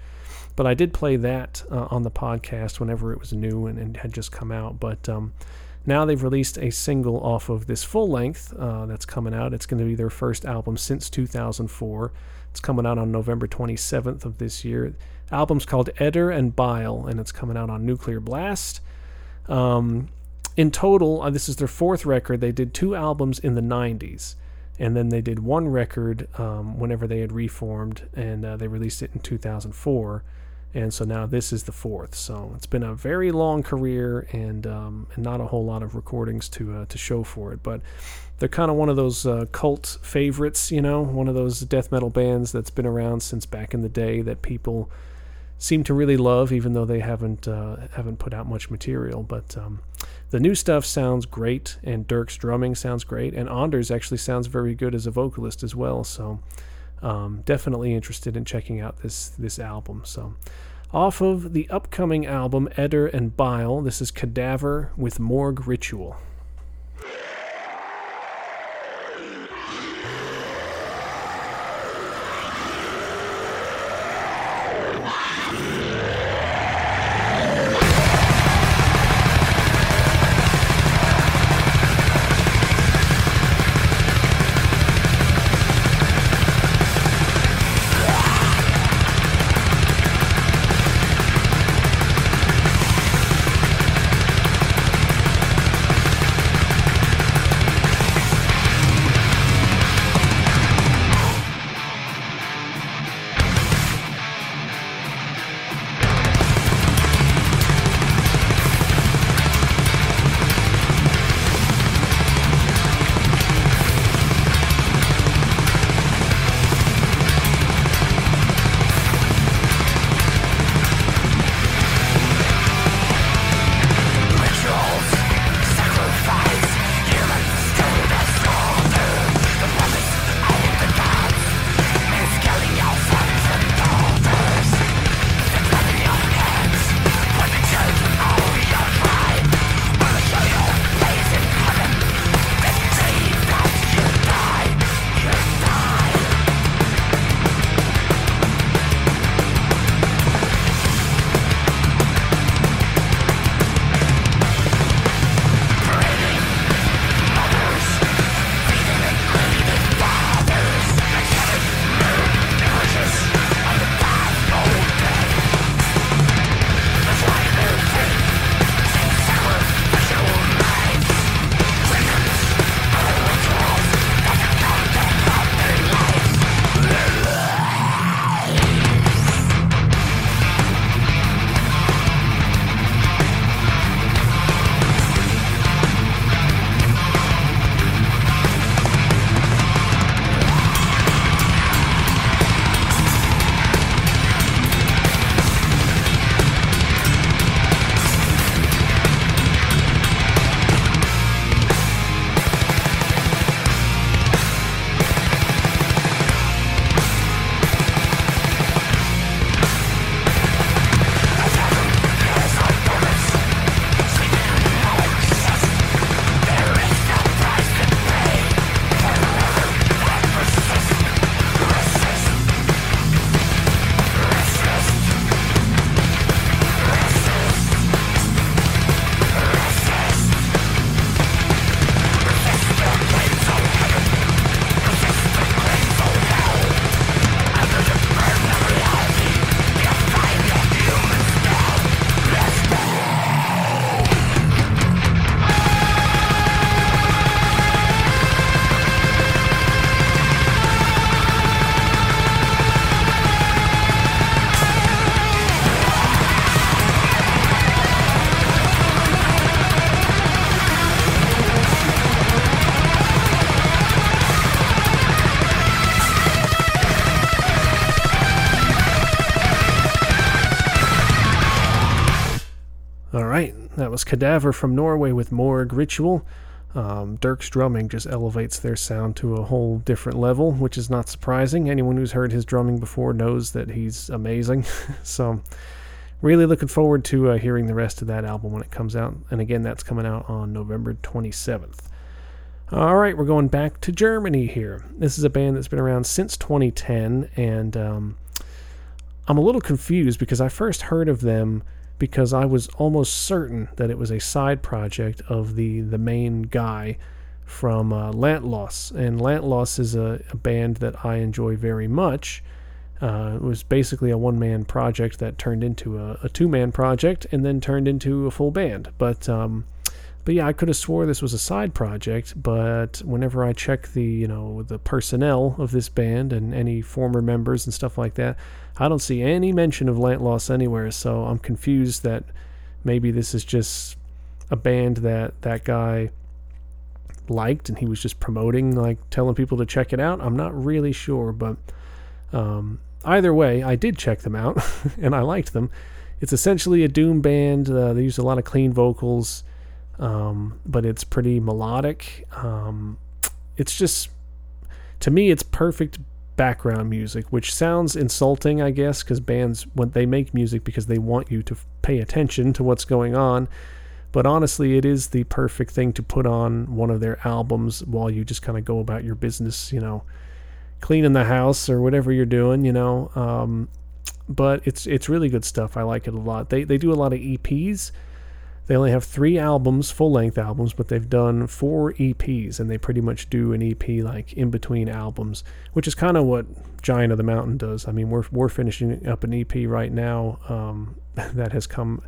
But I did play that uh, on the podcast whenever it was new and, and had just come out. But um, now they've released a single off of this full length uh, that's coming out. It's going to be their first album since 2004. It's coming out on November 27th of this year. album's called Edder and Bile, and it's coming out on Nuclear Blast. Um, in total, uh, this is their fourth record. They did two albums in the 90s, and then they did one record um, whenever they had reformed, and uh, they released it in 2004 and so now this is the fourth. So it's been a very long career and um, and not a whole lot of recordings to uh, to show for it. But they're kind of one of those uh, cult favorites, you know, one of those death metal bands that's been around since back in the day that people seem to really love, even though they haven't uh, haven't put out much material. But um, the new stuff sounds great, and Dirk's drumming sounds great, and Anders actually sounds very good as a vocalist as well. So um, definitely interested in checking out this this album. So, off of the upcoming album Edder and Bile, this is Cadaver with Morgue Ritual. Cadaver from Norway with Morgue Ritual. Um, Dirk's drumming just elevates their sound to a whole different level, which is not surprising. Anyone who's heard his drumming before knows that he's amazing. so, really looking forward to uh, hearing the rest of that album when it comes out. And again, that's coming out on November 27th. All right, we're going back to Germany here. This is a band that's been around since 2010, and um, I'm a little confused because I first heard of them because I was almost certain that it was a side project of the the main guy from uh, Lantlôs. And Lantlôs is a, a, band that I enjoy very much. Uh, it was basically a one man project that turned into a, a two man project and then turned into a full band. But um, but yeah, I could have swore this was a side project, but whenever I check the, you know, the personnel of this band and any former members and stuff like that, I don't see any mention of Lantlôs anywhere, so I'm confused that maybe this is just a band that that guy liked and he was just promoting like telling people to check it out. I'm not really sure, but um, either way, I did check them out and I liked them. It's essentially a doom band. Uh, they use a lot of clean vocals um, but it's pretty melodic. Um, it's just, to me, it's perfect background music, which sounds insulting, I guess, because bands when they make music because they want you to pay attention to what's going on. But honestly, it is the perfect thing to put on one of their albums while you just kind of go about your business, you know, cleaning the house or whatever you're doing, you know. Um, but it's it's really good stuff. I like it a lot. They they do a lot of EPs. They only have three albums, full length albums, but they've done four EPs, and they pretty much do an EP like in between albums, which is kind of what Giant of the Mountain does. I mean, we're we're finishing up an EP right now um, that has come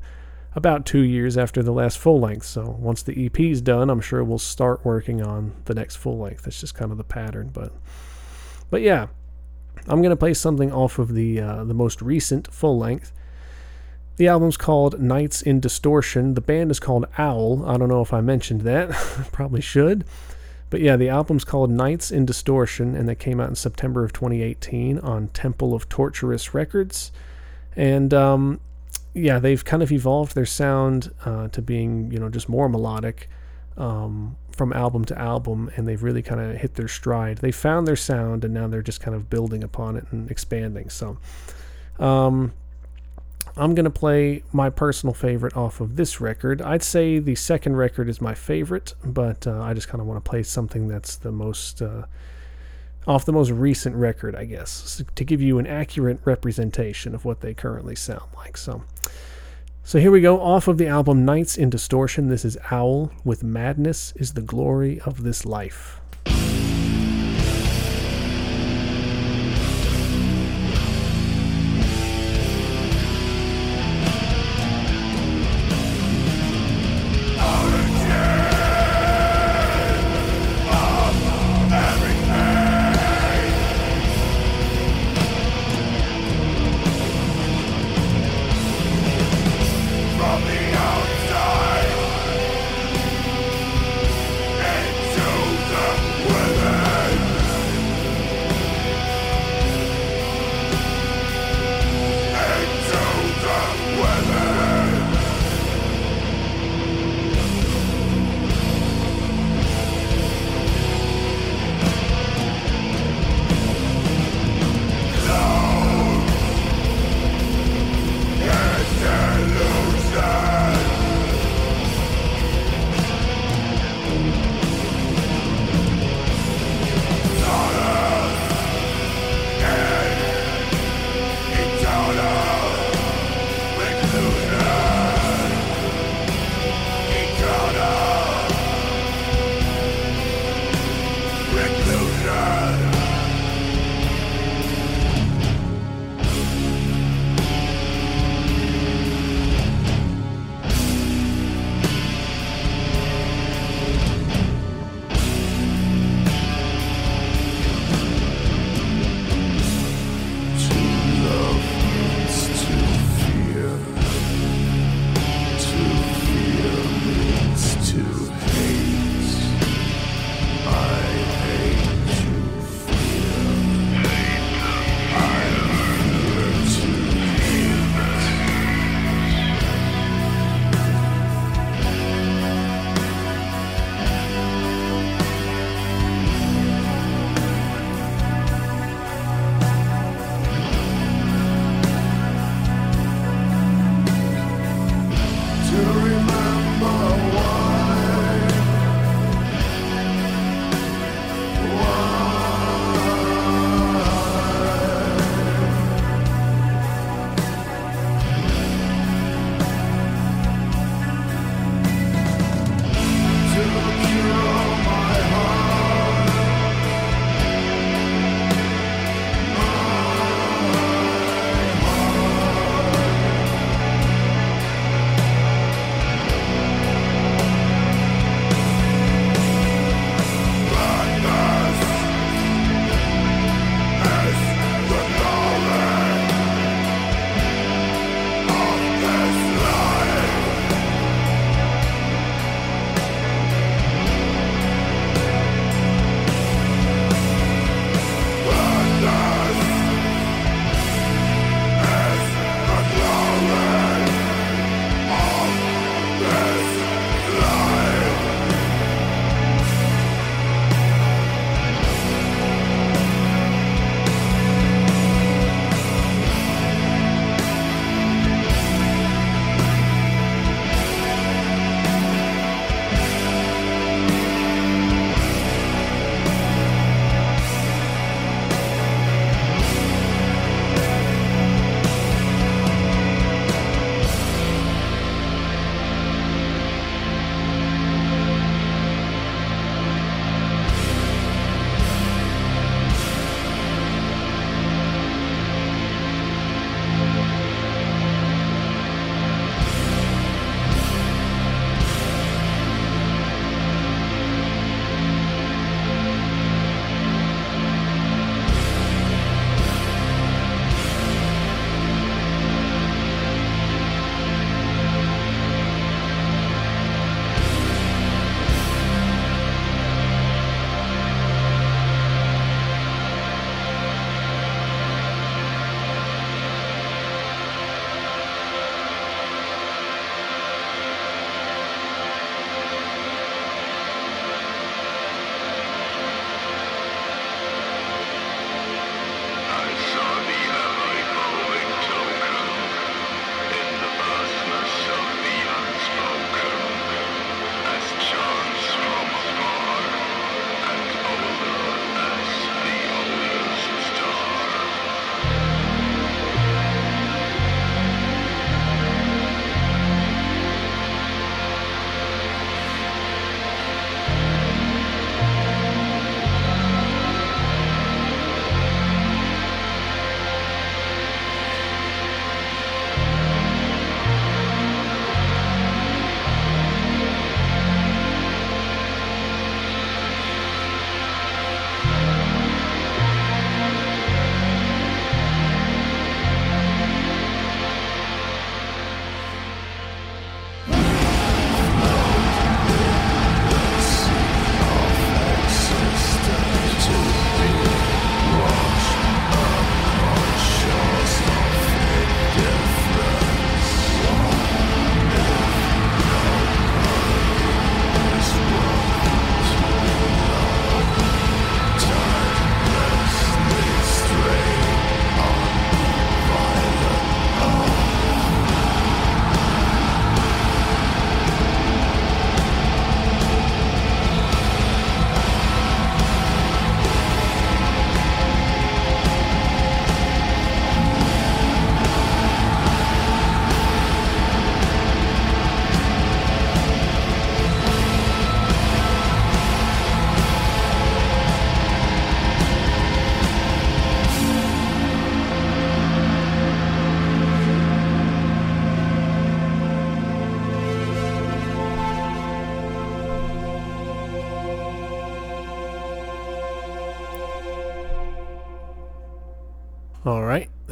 about two years after the last full length. So once the EP is done, I'm sure we'll start working on the next full length. That's just kind of the pattern, but but yeah, I'm gonna play something off of the uh, the most recent full length. The album's called Nights in Distortion. The band is called Owl. I don't know if I mentioned that. Probably should. But yeah, the album's called Nights in Distortion, and that came out in September of 2018 on Temple of Torturous Records. And um, yeah, they've kind of evolved their sound uh, to being, you know, just more melodic um, from album to album, and they've really kind of hit their stride. They found their sound, and now they're just kind of building upon it and expanding. So, um, I'm going to play my personal favorite off of this record. I'd say the second record is my favorite, but uh, I just kind of want to play something that's the most uh, off the most recent record, I guess, to give you an accurate representation of what they currently sound like. So, so here we go off of the album Nights in Distortion. This is Owl with Madness is the Glory of This Life.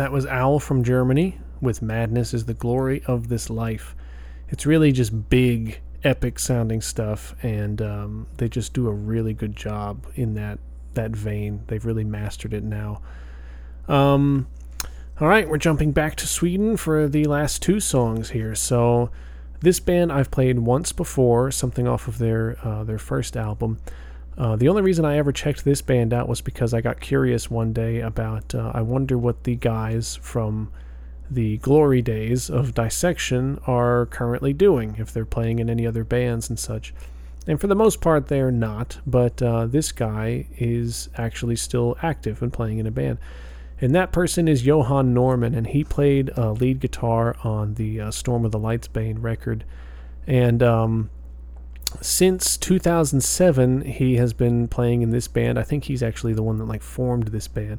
That was Owl from Germany with Madness is the Glory of This Life. It's really just big, epic sounding stuff, and um, they just do a really good job in that, that vein. They've really mastered it now. Um, all right, we're jumping back to Sweden for the last two songs here. So, this band I've played once before, something off of their uh, their first album. Uh, the only reason I ever checked this band out was because I got curious one day about. Uh, I wonder what the guys from the glory days of Dissection are currently doing, if they're playing in any other bands and such. And for the most part, they're not, but uh, this guy is actually still active and playing in a band. And that person is Johan Norman, and he played uh, lead guitar on the uh, Storm of the Lightsbane record. And um, since 2007 he has been playing in this band. I think he's actually the one that like formed this band.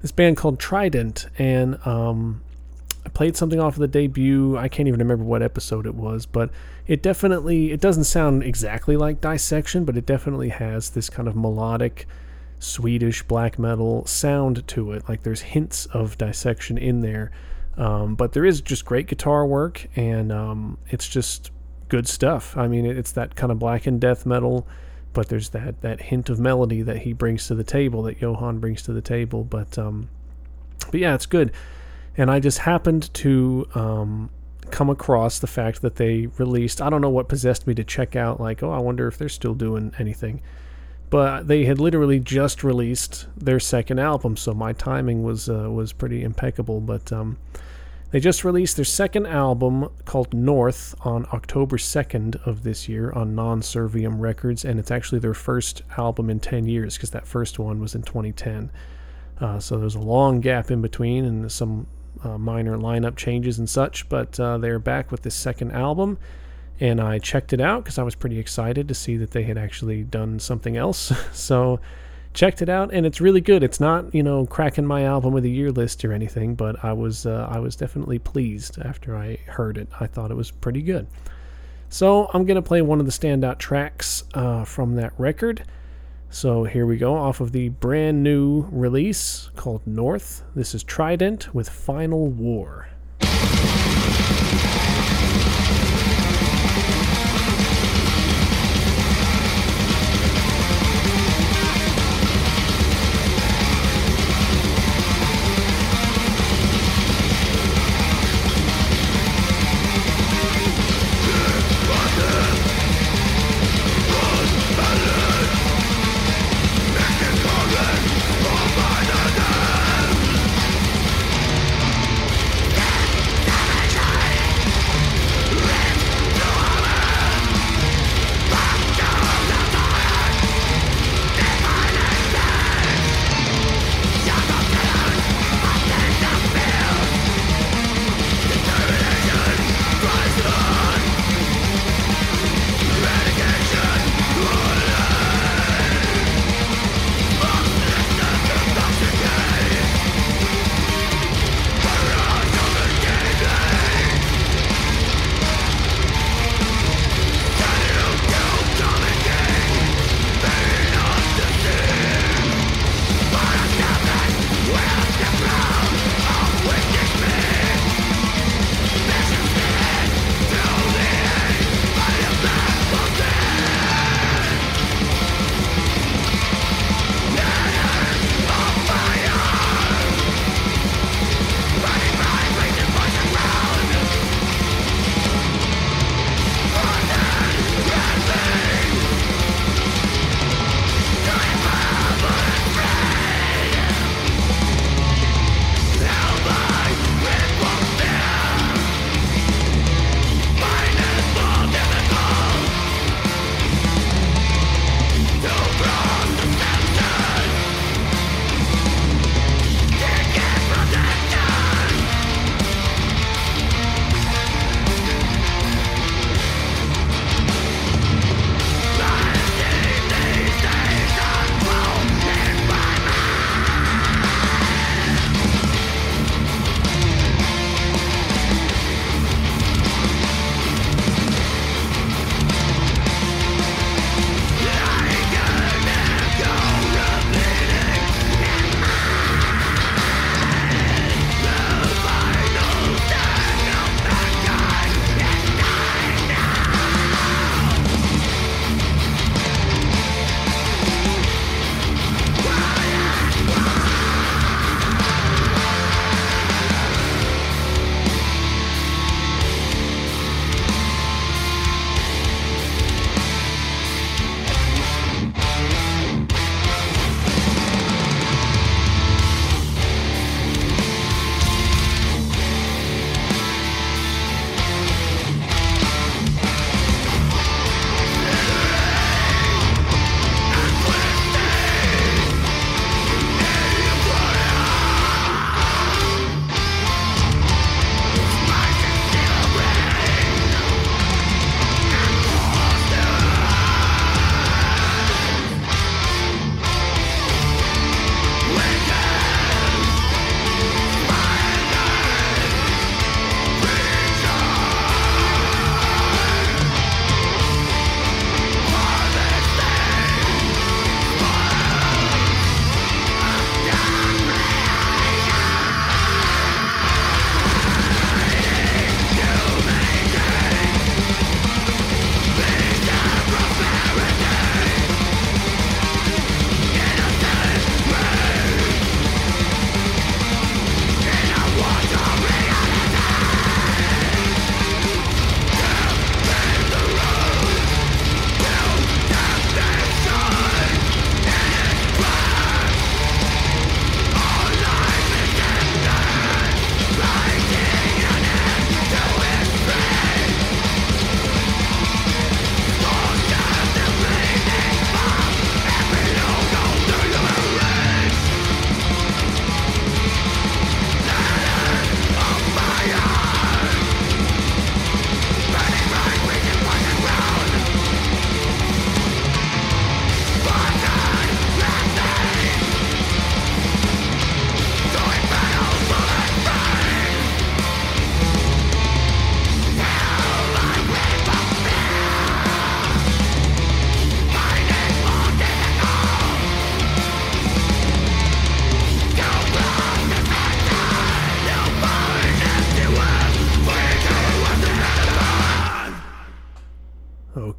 This band called trident and um, i played something off of the debut. I can't even remember what episode it was but it definitely it doesn't sound exactly like dissection but it definitely has this kind of melodic swedish black metal sound to it. Like there's hints of dissection in there um, but there is just great guitar work and um, it's just good stuff. I mean, it's that kind of black and death metal, but there's that that hint of melody that he brings to the table, that Johan brings to the table. But um, but yeah, it's good. And I just happened to um, come across the fact that they released. I don't know what possessed me to check out. Like, oh, I wonder if they're still doing anything. But they had literally just released their second album, so my timing was uh, was pretty impeccable. But um, they just released their second album called North on October 2nd of this year on Non Serviam Records, and it's actually their first album in 10 years because that first one was in 2010. Uh, so there's a long gap in between and some uh, minor lineup changes and such, but uh, they're back with this second album. And I checked it out because I was pretty excited to see that they had actually done something else. so checked it out and it's really good. It's not, you know, cracking my album of the year list or anything, but I was uh, I was definitely pleased after I heard it. I thought it was pretty good. So I'm gonna play one of the standout tracks uh, from that record. So here we go off of the brand new release called North. This is Trident with Final War.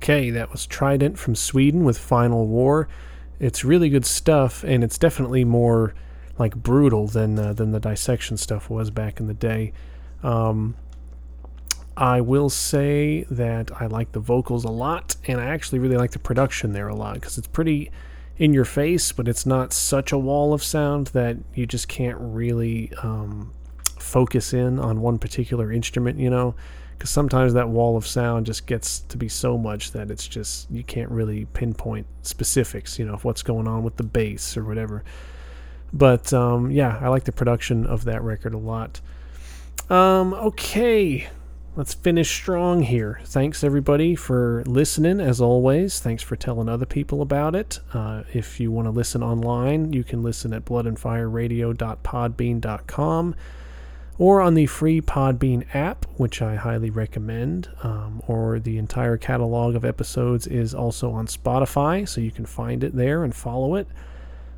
Okay, that was Trident from Sweden with Final War. It's really good stuff, and it's definitely more like brutal than uh, than the dissection stuff was back in the day. Um, I will say that I like the vocals a lot, and I actually really like the production there a lot because it's pretty in your face, but it's not such a wall of sound that you just can't really um, focus in on one particular instrument, you know? Because sometimes that wall of sound just gets to be so much that it's just, you can't really pinpoint specifics, you know, of what's going on with the bass or whatever. But um, yeah, I like the production of that record a lot. Um, okay, let's finish strong here. Thanks everybody for listening, as always. Thanks for telling other people about it. Uh, if you want to listen online, you can listen at bloodandfireradio.podbean.com or on the free Podbean app, which I highly recommend. Um, or the entire catalog of episodes is also on Spotify, so you can find it there and follow it.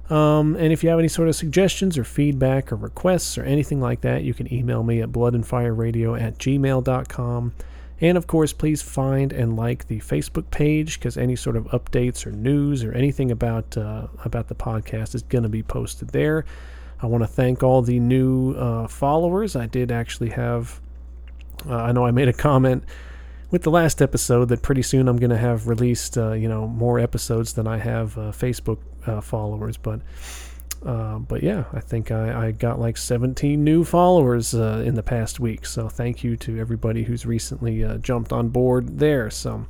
Um, and if you have any sort of suggestions or feedback or requests or anything like that, you can email me at bloodandfireradio at gmail.com. And of course, please find and like the Facebook page because any sort of updates or news or anything about uh, about the podcast is going to be posted there. I want to thank all the new uh, followers. I did actually have, uh, I know I made a comment with the last episode that pretty soon I'm going to have released, uh, you know, more episodes than I have uh, Facebook uh, followers. But, uh, but yeah, I think I, I, got like 17 new followers in the past week. So thank you to everybody who's recently jumped on board there. So,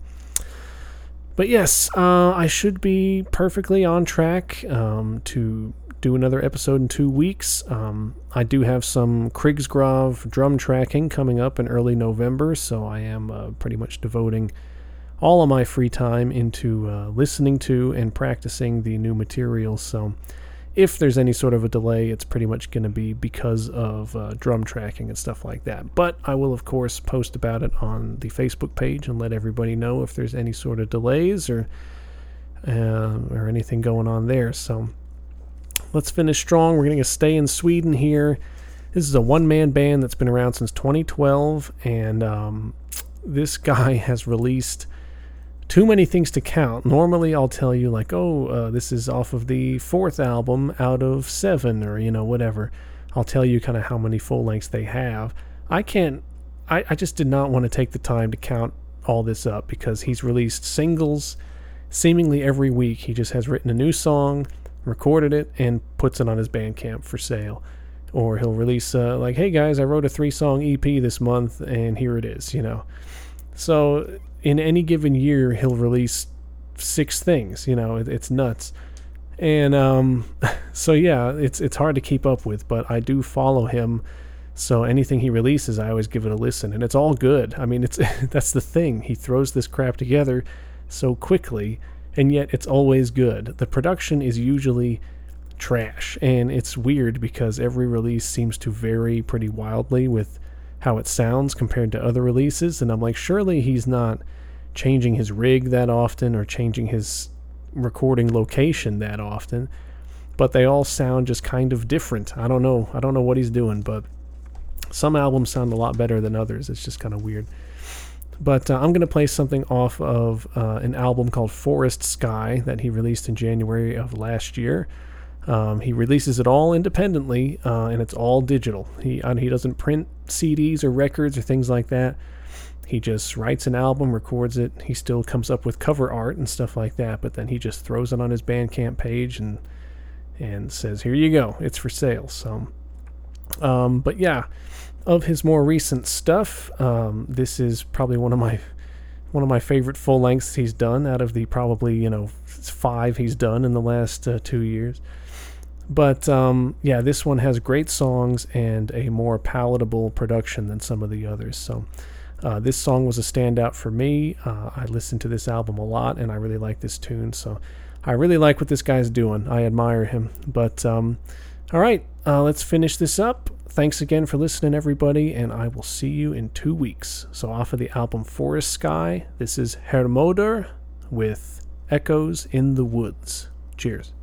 but yes, I should be perfectly on track um, to do another episode in two weeks. Um, I do have some Krigsgrav drum tracking coming up in early November, so I am uh, pretty much devoting all of my free time into uh, listening to and practicing the new material. So if there's any sort of a delay, it's pretty much going to be because of uh, drum tracking and stuff like that. But I will, of course, post about it on the Facebook page and let everybody know if there's any sort of delays or uh, or anything going on there. So let's finish strong. We're going to stay in Sweden here. This is a one man band that's been around since 2012, and um, this guy has released too many things to count. Normally, I'll tell you, like, oh, uh, this is off of the fourth album out of seven, or, you know, whatever. I'll tell you kind of how many full lengths they have. I can't, I, I just did not want to take the time to count all this up because he's released singles seemingly every week. He just has written a new song recorded it, and puts it on his Bandcamp for sale. Or he'll release, uh, like, hey guys, I wrote a three song EP this month, and here it is, you know. So in any given year, he'll release six things, you know, it, it's nuts. And um, so yeah, it's it's hard to keep up with, but I do follow him. So anything he releases, I always give it a listen, and it's all good. I mean, it's that's the thing. He throws this crap together so quickly and yet it's always good. The production is usually trash, and it's weird because every release seems to vary pretty wildly with how it sounds compared to other releases. And I'm like, surely he's not changing his rig that often or changing his recording location that often. But they all sound just kind of different. I don't know. I don't know what he's doing, but some albums sound a lot better than others. It's just kind of weird. But uh, I'm going to play something off of uh, an album called Forest Sky that he released in January of last year. Um, he releases it all independently, uh, and it's all digital. He he doesn't print CDs or records or things like that. He just writes an album, records it. He still comes up with cover art and stuff like that, but then he just throws it on his Bandcamp page and and says, "Here you go, it's for sale." So, um, but yeah, of his more recent stuff, um, this is probably one of my one of my favorite full lengths he's done out of the probably you know five he's done in the last uh, two years. But um, yeah, this one has great songs and a more palatable production than some of the others. So uh, this song was a standout for me. Uh, I listened to this album a lot and I really like this tune. So I really like what this guy's doing. I admire him. But um, all right, uh, let's finish this up. Thanks again for listening, everybody, and I will see you in two weeks. So, off of the album Forest Sky, this is Hermóðr with Echoes in the Woods. Cheers.